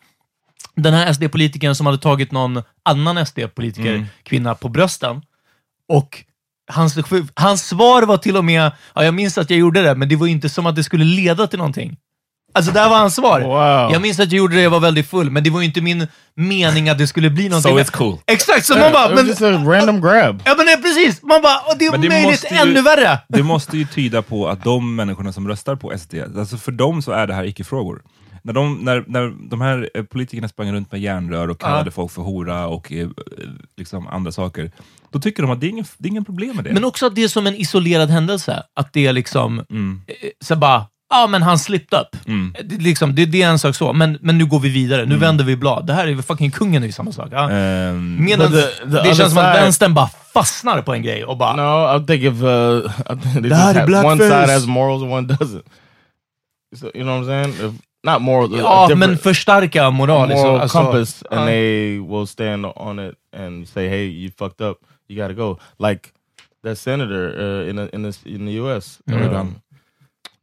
den här SD-politikern som hade tagit någon annan SD-politiker, Mm. kvinna, på brösten. Och hans, hans svar var till och med, ja, jag minns att jag gjorde det, men det var inte som att det skulle leda till någonting. Alltså, det här var hans svar. Wow. Jag minns att jag gjorde det, jag var väldigt full, men det var ju inte min mening att det skulle bli någonting. So it's cool. Exakt, så man bara, it was men, just a random grab. ja men det är precis, man bara, och det är Men det möjligt ju- ännu värre. Det måste ju tyda på att de människorna som röstar på SD, alltså för dem så är det här icke-frågor. När de, när, när de här eh, politikerna sprang runt med järnrör och kallade Ja. folk för hora och eh, liksom andra saker, då tycker de att det är ingen, det är ingen problem med det. Men också att det är som en isolerad händelse. Att det är liksom, Mm. eh, så bara, ja men han slipped up. Mm. Det, liksom, det, det är en sak så, men, men nu går vi vidare. Nu vänder vi blad. Det här är fucking kungen är ju samma sak. Ja. Ehm, Medan the- the det känns som att vänstern bara fastnar på en grej och bara... No, I think if uh, Det här är have, one blackface. side has morals and one doesn't. So, you know what I'm saying? If, not moral, Ja, a different- men förstärka moral. liksom. moral Alltså, compass, and ja. they will stand on it and say, "Hey, you fucked up. You got to go." Like that senator uh, in a, in the, in the U.S. Mm. um,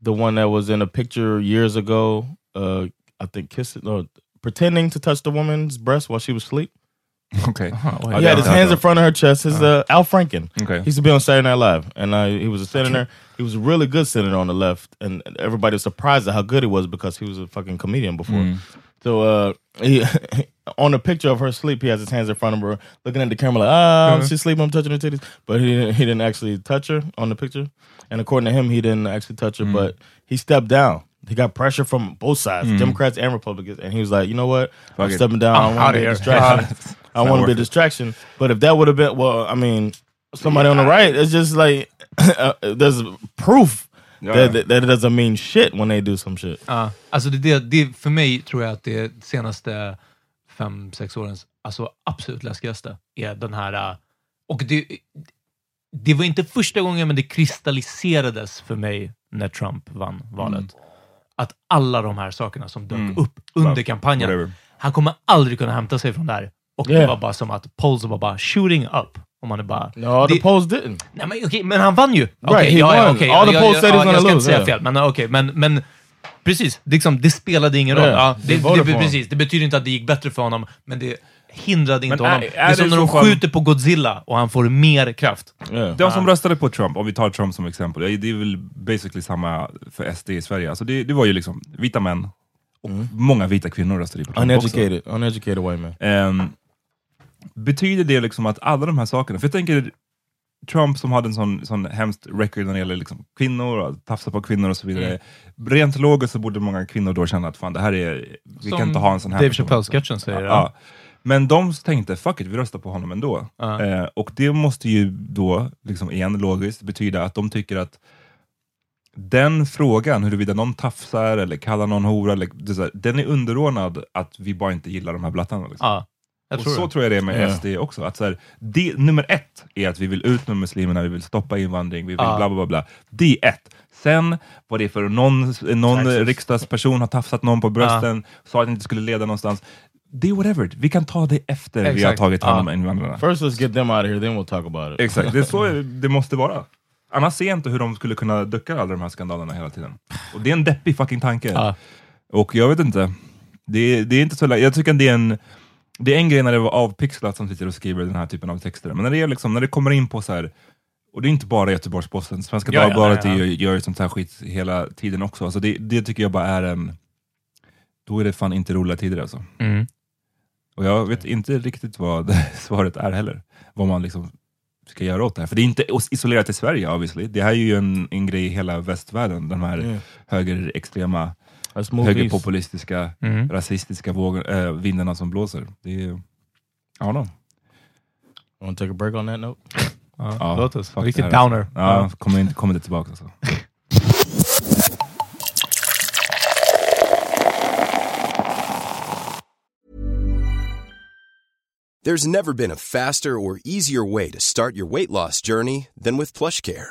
the one that was in a picture years ago. Uh, I think kissing or pretending to touch the woman's breast while she was asleep. Okay. Aha, oj. Ja, He had his hands in front of her chest. His uh, Al Franken. Okay. He used to be on Saturday Night Live, and uh, he was a senator. He was a really good senator on the left, and everybody was surprised at how good he was because he was a fucking comedian before. Mm. So uh, he, [laughs] on a picture of her sleep, he has his hands in front of her, looking at the camera like, "Ah, she's sleeping. I'm touching her titties," but he didn't, he didn't actually touch her on the picture. And according to him, he didn't actually touch her, but he stepped down. He got pressure from both sides, Democrats and Republicans, and he was like, "You know what? I'm it. stepping down. I I'm want to be a distraction. [laughs] I want to be a distraction." But if that would have been, well, I mean, somebody on the right, it's just like [laughs] uh, there's proof Yeah. that, that that doesn't mean shit when they do some shit. Ja, alltså det, det, det, för mig tror jag att det senaste fem, sex årens alltså absolut läskigaste är den här... äh, Och det, det var inte första gången, men det kristalliserades för mig när Trump vann valet. Mm. Att alla de här sakerna som dök upp under kampanjen, Whatever. han kommer aldrig kunna hämta sig från det här. Och det Yeah. var bara som att polls var bara shooting up. Och man är bara... No, the det- polls didn't. Nej, men, okej, men han vann ju! Okej, he ja, okej, All the ja, polls ja, said he's ja, gonna Jag ska inte lose, säga yeah. fel, men okej, men, men precis. Det, liksom, det spelade ingen roll. Ja, det, det, him. precis, det betyder inte att det gick bättre för honom, men det hindrade inte Men är- honom. är det är som det när de skjuter på Godzilla och han får mer kraft. Yeah. De som röstade på Trump, om vi tar Trump som exempel, det är väl basically samma för SD i Sverige. Alltså det, det var ju liksom vita män och många vita kvinnor röstade på Trump också. Uneducated, uneducated white man. Ehm, betyder det liksom att alla de här sakerna, för jag tänker Trump som hade en sån, sån hemskt record när det gäller liksom kvinnor, och tafsa på kvinnor och så vidare. Rent logiskt så borde många kvinnor då känna att fan det här är, vi Som kan inte ha en sån här Dave. Chappelle-sketchen säger. Ja. Men de tänkte, fuck it, vi röstar på honom ändå. Ja. Eh, och det måste ju då, liksom igen logiskt, betyda att de tycker att den frågan, huruvida någon tafsar eller kallar någon hora, eller, den är underordnad att vi bara inte gillar de här blattarna. Liksom. Ja, jag och tror så det. tror jag det är med. SD också. Att så här, det, nummer ett är att vi vill ut med muslimerna, vi vill stoppa invandring, vi vill Ja. bla bla bla. bla. Det är ett. Sen vad det är för någon, någon riksdagsperson har tafsat någon på brösten, sa att det inte skulle leda någonstans. Det är whatever, vi kan ta det efter vi har Exakt. tagit hand om Ja. invandrarna. First, let's get them out of here, then we'll talk about it. Exakt, det är så [laughs] det måste vara. Annars ser jag inte hur de skulle kunna ducka alla de här skandalerna hela tiden. Och det är en deppig fucking tanke. Och jag vet inte, det är, det är inte så lätt. Jag tycker att det är en det är en grej när det var avpixlat som sitter och skriver den här typen av texter, men när det, är liksom, när det kommer in på så här och det är inte bara Göteborgs-Posten, Svenska Ja, ja, Dagbladet ja. är ju- gör ju sånt här skit hela tiden också. Alltså det, det tycker jag bara är en... Då är det fan inte roliga tider alltså. Mm. Och jag vet inte riktigt vad [laughs] svaret är heller. Vad man liksom ska göra åt det här. För det är inte isolerat till Sverige obviously. Det här är ju en, en grej i hela västvärlden. De här Yeah. högerextrema. Högerpopulistiska, Mm. rasistiska våg, äh, vindarna som blåser. Det är... I don't know. Want to take a break on that note? Ja, Ja, låt oss. här, downer. Ja, kommer inte, kommer inte tillbaka alltså. There's never been a faster or easier way to start your weight loss journey than with PlushCare.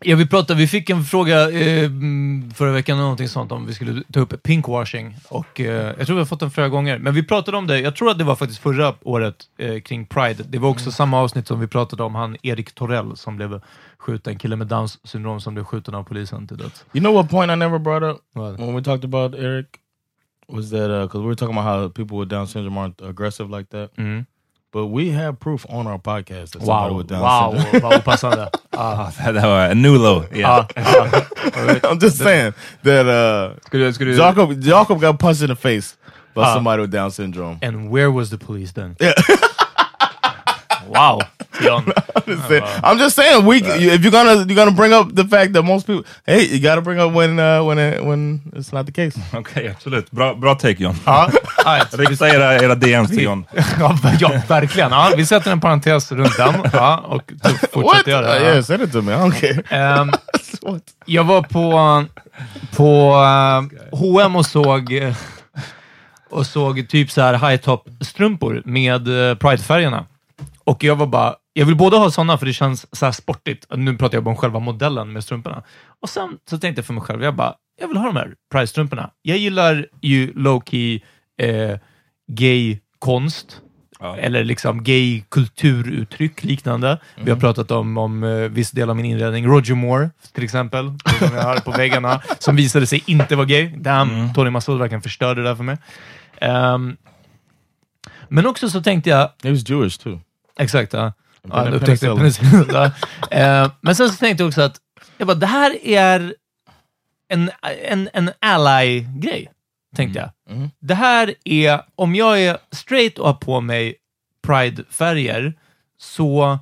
Ja, vi pratade, vi fick en fråga eh, mm, förra veckan, någonting sånt, om vi skulle ta upp pinkwashing. Och, eh, jag tror vi har fått den flera gånger, men vi pratade om det, jag tror att det var faktiskt förra året eh, kring Pride. Det var också samma avsnitt som vi pratade om han Erik Torell som blev skjuten, killen med Downs syndrom som blev skjuten av polisen till döds. You know what point I never brought up What? when we talked about Eric was that because we were talking about how people with Down syndrome aren't aggressive like that, Mm. But we have proof on our podcast that somebody Wow, with Down wow, syndrome. vad opassande. Ah, Det här var en new low. ah, [laughs] ah. I'm just saying that uh, Ska du, ska du, Jacob Jacob got punched in the face by Ah. somebody with Down syndrome. And where was the police then? Yeah. [laughs] wow, [laughs] Saying- I'm just saying we if you're gonna you're gonna bring up the fact that most people hey you got to bring up when uh, when it, when it's not the case. [laughs] Okej, absolut. Bra, bra take John. Ja. [laughs] Rikta era, era DMs till John. ja, ja, verkligen. Ja, vi sätter en parentes runt den ja, och What? fortsätter göra det. yeah, me. I don't care. Ehm, jag var på, på uh, H&M och såg eh, och såg typ så här high-top strumpor med uh, Pride-färgerna. Och jag var bara, jag vill både ha sådana för det känns så sportigt. Nu pratar jag bara om själva modellen med strumporna. Och sen så tänkte jag för mig själv, jag bara, jag vill ha de här Pride-strumporna. Jag gillar ju low-key eh, gay-konst. Ja. Eller liksom gay kulturuttryck liknande. Vi har pratat om, om uh, viss del av min inredning. Roger Moore till exempel, som jag har på väggarna, [laughs] som visade sig inte vara gay. Damn, Tony Massoud verkligen förstörde det där för mig. Ehm, men också så tänkte jag, He was Jewish too. Exakt, ja. ja jag upptäckte penicillin. [laughs] Ja. Ehm, men sen så tänkte jag också att, jag bara, det här är en, en, en ally-grej, tänkte jag. Mhm. Det här är, om jag är straight och har på mig Pride-färger, så,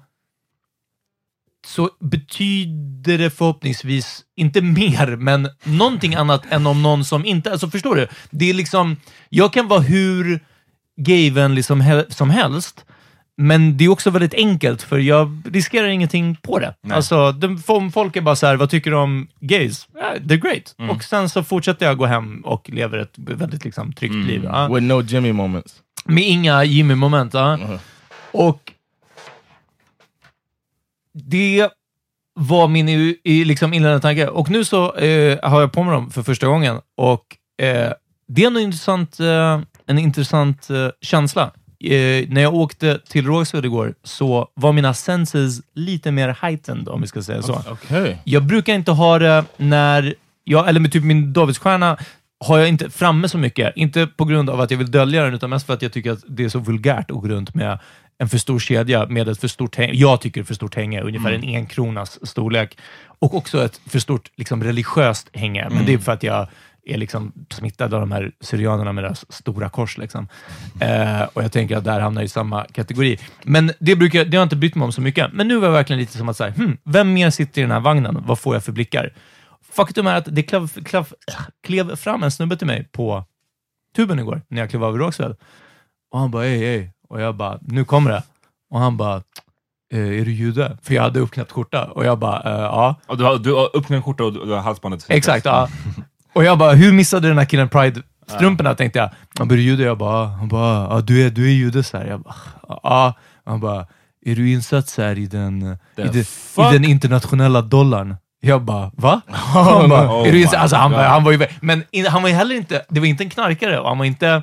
så betyder det förhoppningsvis inte [laughs] mer, men någonting annat än om någon som inte... Alltså förstår du? Det är liksom, jag kan vara hur gayvänlig som, hel, som helst, men det är också väldigt enkelt, för jag riskerar ingenting på det. Nej. Alltså, de, om folk är bara så här, vad tycker du om gays? Ja, they're great. Och sen så fortsätter jag gå hem och lever ett väldigt liksom, tryggt liv. Ja. With no Jimmy moments. Med inga Jimmy-moment. Ja. Mhm. Och det var min i, i, liksom inledande tanke. Och nu så eh, har jag på mig dem för första gången. Och eh, det är en intressant, eh, en intressant eh, känsla. Eh, när jag åkte till Rågsved igår så var mina senses lite mer heightened, om vi ska säga så. Okay. Jag brukar inte ha det när jag, eller med typ min Davidsstjärna, har jag inte framme så mycket. Inte på grund av att jag vill dölja den, utan mest för att jag tycker att det är så vulgärt att gå runt med en för stor kedja med ett för stort hänge. Jag tycker för stort hänge, ungefär en enkronas storlek. Och också ett för stort liksom, religiöst hänge. Men det är för att jag är liksom smittad av de här syrianerna med deras stora kors. Liksom. Eh, och jag tänker att där hamnar i samma kategori. Men det, brukar, det har jag inte brytt mig om så mycket. Men nu var jag verkligen lite som att säga, hmm, vem mer sitter i den här vagnen? Vad får jag för blickar? Faktum är att det klev, klev, klev fram en snubbe till mig på tuben igår, när jag klev av i Rågsved. Och han bara, hej, hej. Och jag bara, nu kommer det. Och han bara, eh, är du jude? För jag hade uppknäppt skjorta. Och jag bara, eh, ja. Och du har, du har uppknäppt skjorta och du har halsbandet. Exakt, ja. Och jag bara, hur missade den här killen Pride-strumporna? Tänkte jag. Han bara, jude? Jag bara, han bara, ja, du är, du är jude. Så här. Jag bara, ja. Han bara, är du insatt så här i den, i, den, i den internationella dollarn? Jag bara, va? [laughs] Han bara, Oh är du insatt? Alltså, han, God. han var ju, men in, han var ju heller inte, det var inte en knarkare och han var inte,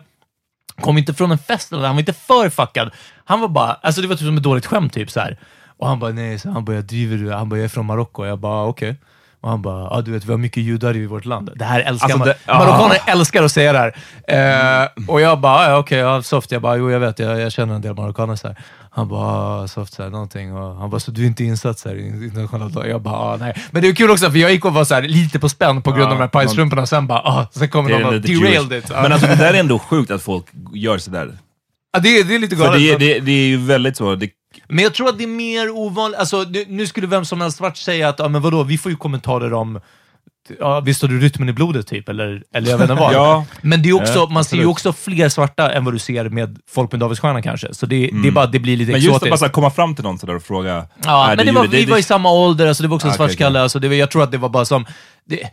kom inte från en fest eller han var inte för fuckad. Han var bara, alltså det var typ som ett dåligt skämt typ så här. Och han bara, nej, så han bara, jag driver du? Han bara, jag är från Marocko. Jag bara, okej. Och han bara, ja du vet vi har mycket judar i vårt land. Det här älskar Alltså, man. det- ah. Marockaner älskar att säga det här. Eh, och jag bara, ja, okej, ja, soft. Jag bara, jo jag vet, jag, jag känner en del marockaner. Så här. Han bara, ah, soft, så här, någonting. Och han bara, så du är inte insatt så här, i internationellt? Och Jag bara, ah, nej. Men det är kul också, för jag gick och var så här, lite på spänn på grund av de här pajstrumporna, och sen bara, ah, sen kommer någon och derailed it. Men alltså det där är ändå sjukt att folk gör sådär. ja, det, är- det är lite För galet. det, är- det, det är ju väldigt så. Det, Men jag tror att det är mer ovanligt. Alltså, nu, skulle vem som helst svart säga att, ja men vadå, vi får ju kommentarer om Ja, visst har du rytmen i blodet typ, eller, eller jag vet inte vad. [laughs] Ja. Men det är också, Ja, man ser ju också fler svarta än vad du ser med folk med Davidsstjärna kanske. Så det, det är bara, det blir lite men just att exotiskt. bara komma fram till någon sådär och fråga. Ja, men det var, jude? vi var i samma ålder, alltså det var också en Ah, svartskalle. okej. Alltså det var, jag tror att det var bara som... Det,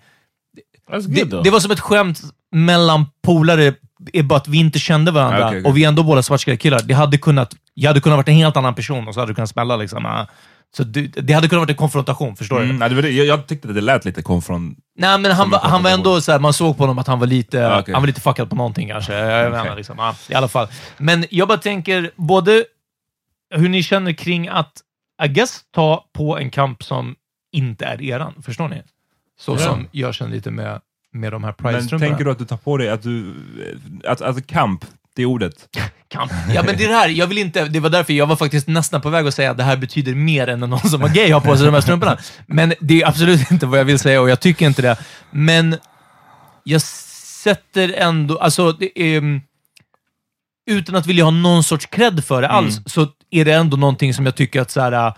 det, det var som ett skämt mellan polare, är bara att vi inte kände varandra okej, okej. och vi är ändå båda svartskallekillar. Det hade kunnat, jag hade kunnat varit en helt annan person och så hade det kunnat smälla. Liksom. Så det, det hade kunnat varit en konfrontation, förstår du? Mm, nej, det var det. Jag, jag tyckte att det lät lite konfront. Nej, men han, var, han var konfrontation. ändå så här, man såg på honom att han var lite, Ah, okej. han var lite fuckad på någonting kanske. Jag Okej. liksom. ja, I alla fall. Men jag bara tänker, både hur ni känner kring att, I guess, ta på en kamp som inte är eran. Förstår ni? Så Ja. som jag känner lite med, med de här Men Pride-strumporna. tänker du att du tar på dig att du... Att, alltså kamp, det ordet. [laughs] Kamp. Ja, men det är det här, jag vill inte, det var därför jag var faktiskt nästan på väg att säga att det här betyder mer än någon som var gay har på sig de här strumporna. Men det är absolut inte vad jag vill säga och jag tycker inte det. Men jag sätter ändå, alltså, det är, utan att vilja ha någon sorts cred för det alls, så är det ändå någonting som jag tycker att så här, äh,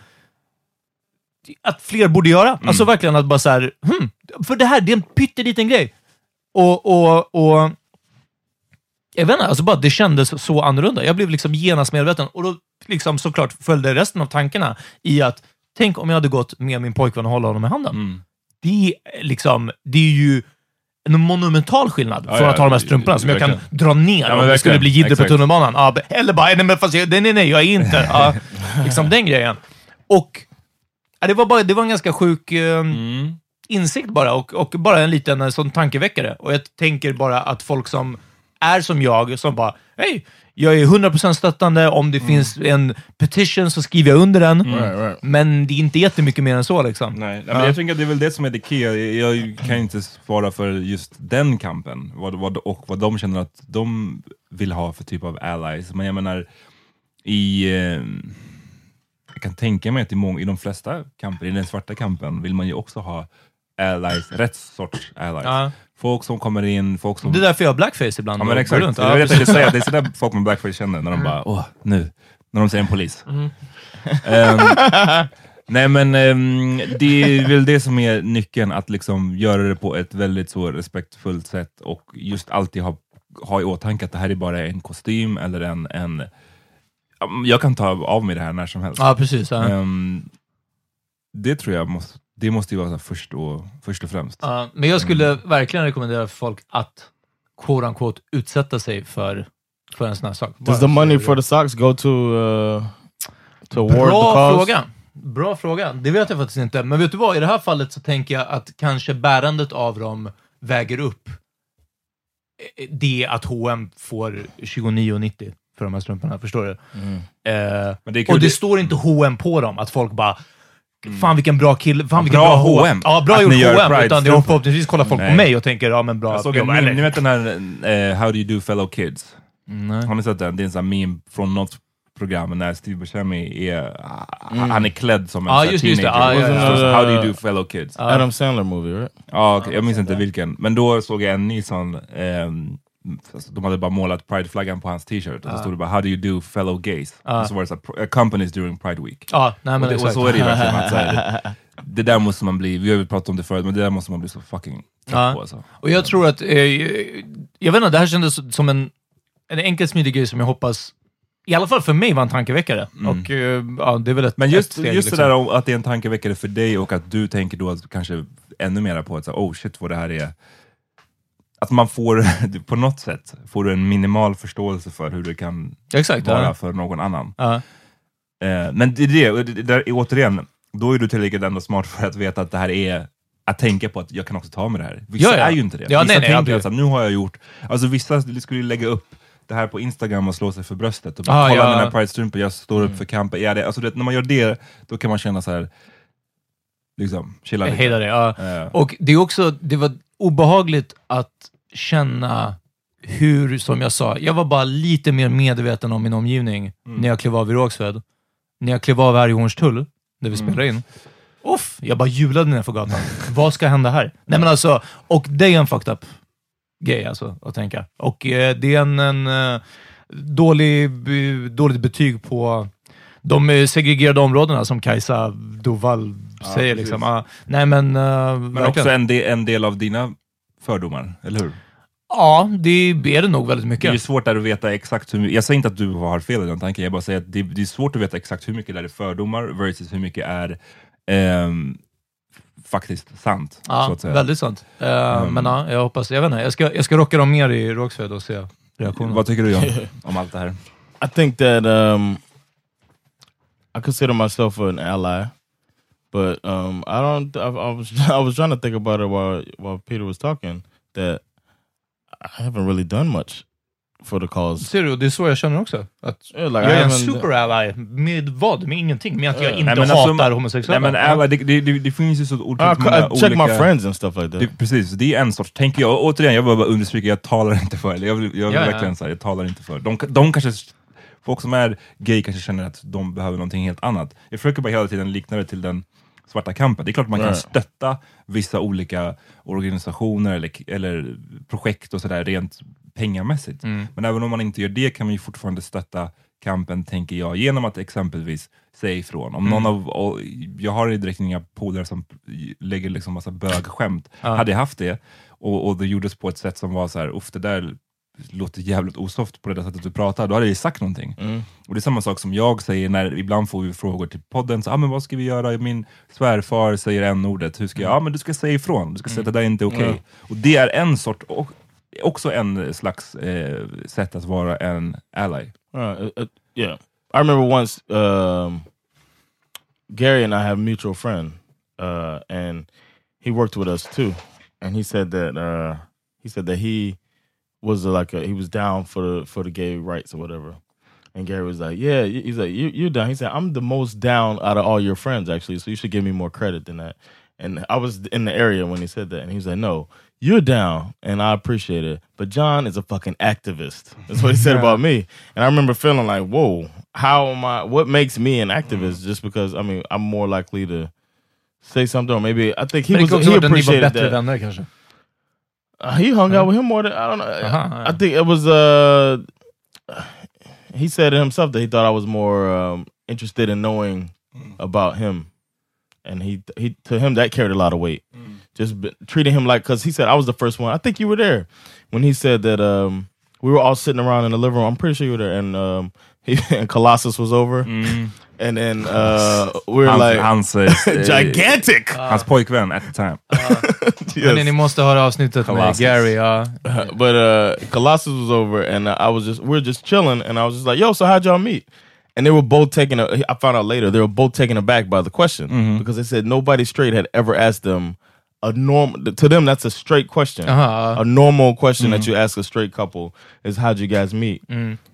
att fler borde göra. Alltså verkligen att bara så här, hmm, för det här, det är en pytteliten grej. Och, och, och jag vet inte, alltså bara det kändes så annorlunda. Jag blev liksom genast medveten och då liksom såklart följde resten av tankarna i att tänk om jag hade gått med min pojkvän och hålla honom i handen. Mm. Det, är liksom, det är ju en monumental skillnad Ja, ja, att ha de här strumporna som jag kan dra ner Ja, om det skulle bli jidder på tunnelbanan. Ja, eller bara, nej, men fast jag, nej, nej, nej, jag är inte. [laughs] Ja, liksom den grejen. Och ja, det var, bara, det var en ganska sjuk eh, Mm. insikt bara och, och bara en liten eh, sån tankeväckare. Och jag tänker bara att folk som är som jag, som bara, hej, jag är 100% stöttande, om det finns en petition så skriver jag under den. Right. Men det är inte jättemycket mer än så liksom. Nej, nej, men jag tänker att det är väl det som är det key. Jag, jag kan inte svara för just den kampen vad, vad, och vad de känner att de vill ha för typ av allies. Men jag menar, i... Eh, jag kan tänka mig att i, många, i de flesta kamper, i den svarta kampen, vill man ju också ha allies, rätt sorts allies. Ja. Folk som kommer in, folk som... Det är därför jag har blackface ibland. Ja men exakt, runt. det är Ja, jag precis. säga. Det är sådär folk med blackface känner när de bara, åh, nu. När de ser en polis. Mm. Ehm, nej men ehm, det är väl det som är nyckeln, att liksom göra det på ett väldigt så respektfullt sätt och just alltid ha, ha i åtanke att det här är bara en kostym eller en, en jag kan ta av mig det här när som helst. Ja, precis. Ja. Ehm, det tror jag måste, det måste ju vara så först, och, först och främst. Ja, men jag skulle verkligen rekommendera för folk att quote unquote utsätta sig för, för en sån här sak. Does the money for the socks go to uh, to award the Bra cause? fråga. Bra fråga. Det vet jag faktiskt inte. Men vet du vad? I det här fallet så tänker jag att kanske bärandet av dem väger upp det att H&M får 29,90 för de här strumporna. Förstår du? Eh, Men det är kul, och det det- står inte H&M på dem, att folk bara Fan vilken bra kille, fan Ja, vilken bra bra, H&M. Ja, bra Att gjort ni gör H&M. Utan det Pride-strumpor. förhoppningsvis kollar folk på Nej. mig och tänker, ja men bra. Jag såg en jobbat, meme, eller- ni vet den här eh, How do you do fellow kids? Nej. Har ni sett den? Det är en sån här meme från något program när Steve Buscemi är, han är klädd som en Ja, sån här just- just det. teenager. Ja, ja, Och så ja. står det så, How do you do fellow kids? Ja, Adam Sandler movie, right? okej, jag minns inte vilken. Men då såg jag en ny sån, ehm, alltså, de hade bara målat Pride-flaggan på hans t-shirt och så stod det bara How do you do fellow gays? Och så var det så här, "Pro- companies during Pride week. Ja, nej men och, det, och så är det ju verkligen. Att, så här, [laughs] det där måste man bli, vi har ju pratat om det förut, men det där måste man bli så fucking trött på. Alltså. Och jag tror att, eh, jag vet inte, det här kändes som en, en enkel smidig grej som jag hoppas, i alla fall för mig var en tankeväckare. Och eh, ja, det är väl ett Men just, ett steg, just liksom. det där om att det är en tankeväckare för dig och att du tänker då att kanske ännu mer på att så, oh shit vad det här är. Att man får, [laughs] på något sätt, får du en minimal förståelse för hur det kan Exakt. vara Ja. för någon annan. Ja. Eh, men det är det, där, är återigen, då är du tillräckligt ändå smart för att veta att det här är att tänka på att jag kan också ta med det här. Vissa Ja, ja. är ju inte det. Ja, vissa nej, tänker att nu har jag gjort, alltså vissa skulle lägga upp det här på Instagram och slå sig för bröstet och bara, Ah, kolla ja. mina Pride-strumpor, jag står upp för kampen. Ja, det, alltså det, när man gör det, då kan man känna så här. liksom, chilla lite. hejdar det. Ja. Ja. Och det är också, det var obehagligt att känna hur, som jag sa, jag var bara lite mer medveten om min omgivning när jag klev av i Rågsved. När jag klev av här i Hornstull, där vi spelar in. Uff, jag bara jublade ner för gatan. [laughs] Vad ska hända här? Nej men alltså, och det är en fucked up grej alltså, att tänka. Och eh, det är en, en eh, dålig, dåligt betyg på de eh, segregerade områdena som Kajsa Dovall säger. precis. Liksom. Ah, nej men, uh, Men också en, de, en del av dina fördomar, eller hur? Ja, det är det nog väldigt Det är mycket. svårt där att veta exakt hur mycket, jag säger inte att du har fel i den tanken, jag bara säger att det, det är svårt att veta exakt hur mycket där är fördomar versus hur mycket är ehm, faktiskt sant. så Ja, att säga. väldigt sant. Eh, Mm. Men ja, jag hoppas, jag vet inte, jag ska, jag ska rocka dem mer i Rågsved och se reaktionen. Vad tycker du John, [laughs] om allt det här? I think that um, I consider myself an ally, but um, I don't. I, I was [laughs] I was trying to think about it while while Peter was talking. That I haven't really done much for the cause. Ser du, det är så jag känner också. Att Yeah, like jag I är en super ally. Med vad? Med ingenting. Med att jag Ja. inte Nej, men hatar alltså- homosexuella. Nej men ally, det, det, det, det finns ju så I, otroligt I många check olika... my friends and stuff like that. Det, precis, det är en sorts, tänker jag, återigen, jag vill bara understryka, jag talar inte för, eller jag vill, jag vill ja. verkligen säga, jag talar inte för. De, de kanske, folk som är gay kanske känner att de behöver någonting helt annat. Jag försöker bara hela tiden likna det till den svarta kampen. Det är klart man kan stötta vissa olika organisationer eller, eller projekt och sådär rent pengamässigt. Mm. Men även om man inte gör det kan man ju fortfarande stötta kampen, tänker jag, genom att exempelvis säga ifrån. Om någon av, jag har direkt inga polare som lägger liksom massa bögskämt. Hade jag haft det, och, och det gjordes på ett sätt som var så här, uff det där låter jävligt osoft på det där sättet du pratar, då hade jag ju sagt någonting. Och det är samma sak som jag säger när, ibland får vi frågor till podden, så, ah, men vad ska vi göra? Min svärfar säger en ordet hur ska jag? Ja men du ska säga ifrån, du ska säga att det där är inte okej. Och det är en sort, och, också en slags eh, sätt att vara en ally. Uh, uh, yeah, I remember once um, Gary and I have mutual friend, uh, and he worked with us too. And he said that uh, he said that he was like a, he was down for the for the gay rights or whatever. And Gary was like, "Yeah." He's like, you, "You're down." He said, "I'm the most down out of all your friends, actually. So you should give me more credit than that." And I was in the area when he said that, and he was like, "No, you're down, and I appreciate it. But John is a fucking activist." That's what he said about me. And I remember feeling like, "Whoa, how am I? What makes me an activist? Just because I mean, I'm more likely to say something, or maybe I think he Men was det kan också he vara att ni var appreciated that. Uh, he hung out with him more than I don't know. Uh-huh, I think it was uh he said it himself that he thought I was more um, interested in knowing about him, and he he to him that carried a lot of weight. Just b- treating him like because he said I was the first one. I think you were there when he said that um we were all sitting around in the living room. I'm pretty sure you were there, and um he [laughs] and Colossus was over, and then uh we were Hans, like hans, [laughs] eh, gigantic. hans pojkvän at the time. Yes. [laughs] Men ni måste höra avsnittet med Colossus. Gary. Ja. [laughs] but uh Colossus was over and uh, I was just we were just chilling and I was just like, "Yo, so how'd y'all meet?" And they were both taken. A, I found out later they were both taken aback by the question because they said nobody straight had ever asked them a normal To them, that's a straight question. Uh-huh. A normal question that you ask a straight couple is, "How'd you guys meet?"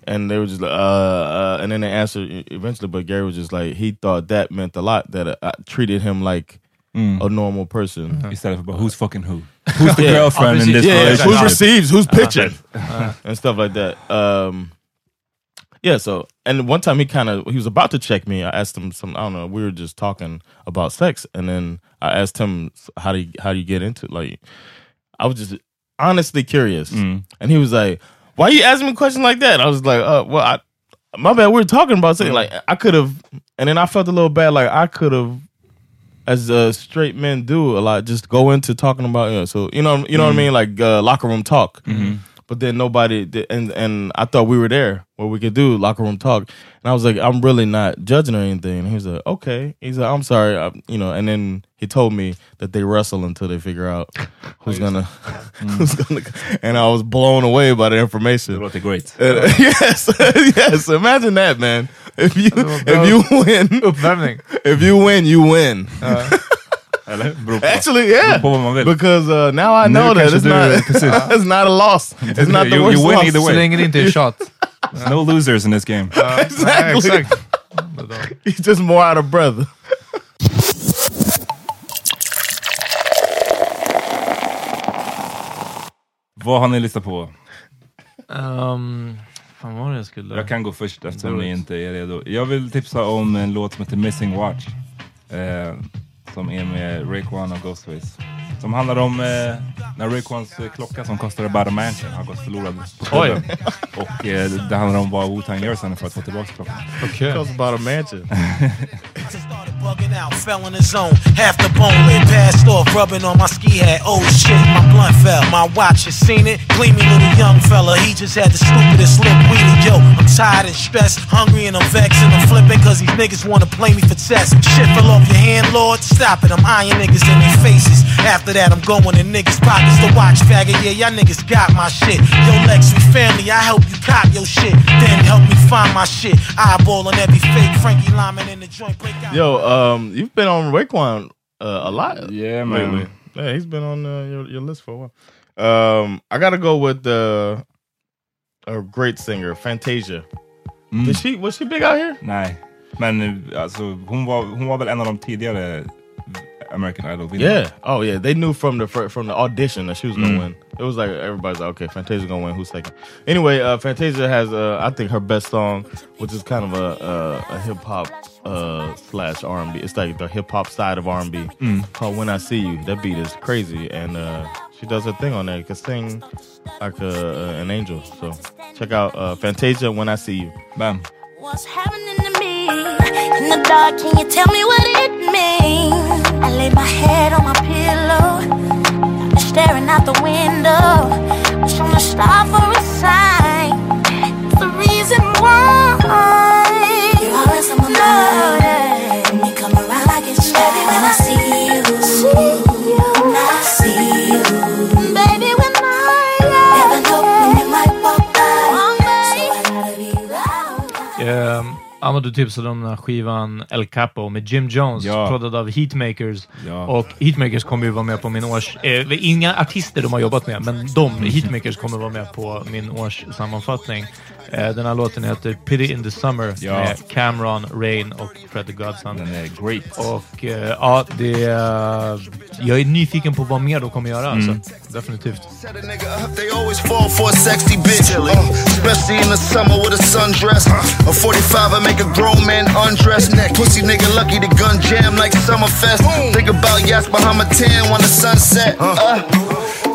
And they were just like, uh, uh, and then they answered eventually. But Gary was just like, he thought that meant a lot that I treated him like a normal person. Istället för bara, who's fucking who? Who's the [laughs] girlfriend Ja, in this precis. yeah, relationship? who receives, who's pitching, and stuff like that. Um, yeah. So, and one time he kind of he was about to check me. I asked him some. I don't know. We were just talking about sex, and then I asked him how do you, how do you get into it? like. I was just honestly curious, and he was like, "Why you asking me questions like that?" I was like, "Uh, well, I, my bad. We were talking about something like I could have." And then I felt a little bad, like I could have as uh, straight men do a lot, just go into talking about you know, so you know you know what I mean, like uh, locker room talk. But then nobody did, and and I thought we were there where we could do locker room talk, and I was like, I'm really not judging or anything. And he was like, okay. He's like, I'm sorry, I, you know. And then he told me that they wrestle until they figure out [laughs] who's gonna, who's [laughs] gonna. [laughs] And I was blown away by the information. What the great. Uh, yes, yes. Imagine that, man. If you if you win, Uppvärmning. if you win, you win. Eller? [laughs] Beror på, Actually, yeah. Beror på vad man vill. Because uh, now I know that it's not, [laughs] [laughs] it's not a loss. It's not the you, worst win loss. Way. Så länge det inte är shot. There's no losers in this game. Uh, exactly. Yeah, exakt. He's just more out of breath. Vad har ni lyssnat på? Um, fan vad jag skulle... Jag kan gå först eftersom ni inte är redo. Jag vill tipsa om en låt som heter Missing Watch. Eh, som är med Raekwon och Ghostface. Som handlar om eh, när Raekwons eh, klocka som kostade about a mansion har gått förlorad på Oj. klubben. Och eh, det handlar om vad Wu-Tang gör sen för att få tillbaka klockan. Okej. Talks about a mansion. Started bugging out, fell in the zone. Half the bone lid passed off, rubbing on my ski hat. Oh shit, my blunt fell. My watch has seen it. Gleamy little young fella, he just had the stupidest lip wheelie. Yo, I'm tired and stressed, hungry and I'm vexed and I'm flipping cause these niggas wanna play me for test. Shit fell off your hand, Lord. Stop it, I'm eyeing niggas in their faces. After that, I'm going in niggas' pockets to watch faggot. Yeah, y'all niggas got my shit. Yo, Lex, we family, I help you cop your shit. Then help me find my shit. Eyeballing every fake Frankie Lyman in the joint. Break out. Yo, um, you've been on Raekwon uh, a lot. Yeah, man. lately. Yeah, he's been on uh, your, your list for a while. Um, I gotta go with the a great singer, Fantasia. Mm. Did she was she big out here? Nej, men alltså, hon, var, hon var väl en av de tidigare American Idol Yeah. Oh yeah. They knew from the from the audition that she was gonna Mm. win. It was like everybody's like, okay, Fantasia's gonna win. Who's second? Anyway, uh, Fantasia has uh, I think her best song, which is kind of a a, a hip hop uh, slash R and B. It's like the hip hop side of R and B Mm. called "When I See You." That beat is crazy, and uh, she does her thing on there. You can sing like a, an angel. So check out uh, Fantasia "When I See You." Bam. What's happening to me? In the dark, can you tell me what it means? I lay my head on my pillow, staring out the window, wishing on a star for a sign. It's the reason why you're always on my mind. Amma, du tipsade om den här skivan El Capo med Jim Jones, Ja. proddad av Heatmakers. Ja. Och Heatmakers kommer ju vara med på min års... Eh, inga artister de har jobbat med, men de, Heatmakers, kommer vara med på min årssammanfattning. Eh, den här låten heter Pity in the Summer Ja. med Cameron, Rain och Fred the Godson. Den är great. Och eh, ja, det... eh, jag är nyfiken på vad mer de kommer göra. Mm. Alltså. Definitivt.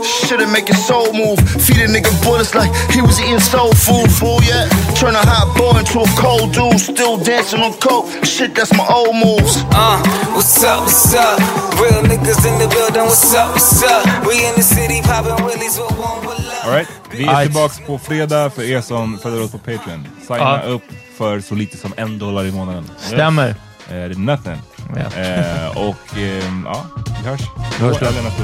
Set a nigga up, they always fall for a sexy bitch. Uh, especially in the summer with a sundress. A 45, I make a grown man undress. Neck pussy nigga lucky the gun jam like Summerfest. Think about yachts behind my tan when the sunset. Uh, Should've make your soul move. Feed a nigga bullets like he was eating soul food. Fool, yeah. Turn a hot boy into a cold dude. Still dancing on coke. Shit, that's my old moves. Uh, what's up, what's up? Real niggas in the building, what's up, what's up? We in the city popping willies with one pull up. All right. Vi är Right. tillbaks på fredag för er som följer oss på Patreon. Signa Ja. upp för så lite som en dollar i månaden. Stämmer. Eh, det är natten. Eh, och ehm, ja, vi hörs. Vi hörs då. Eller nästa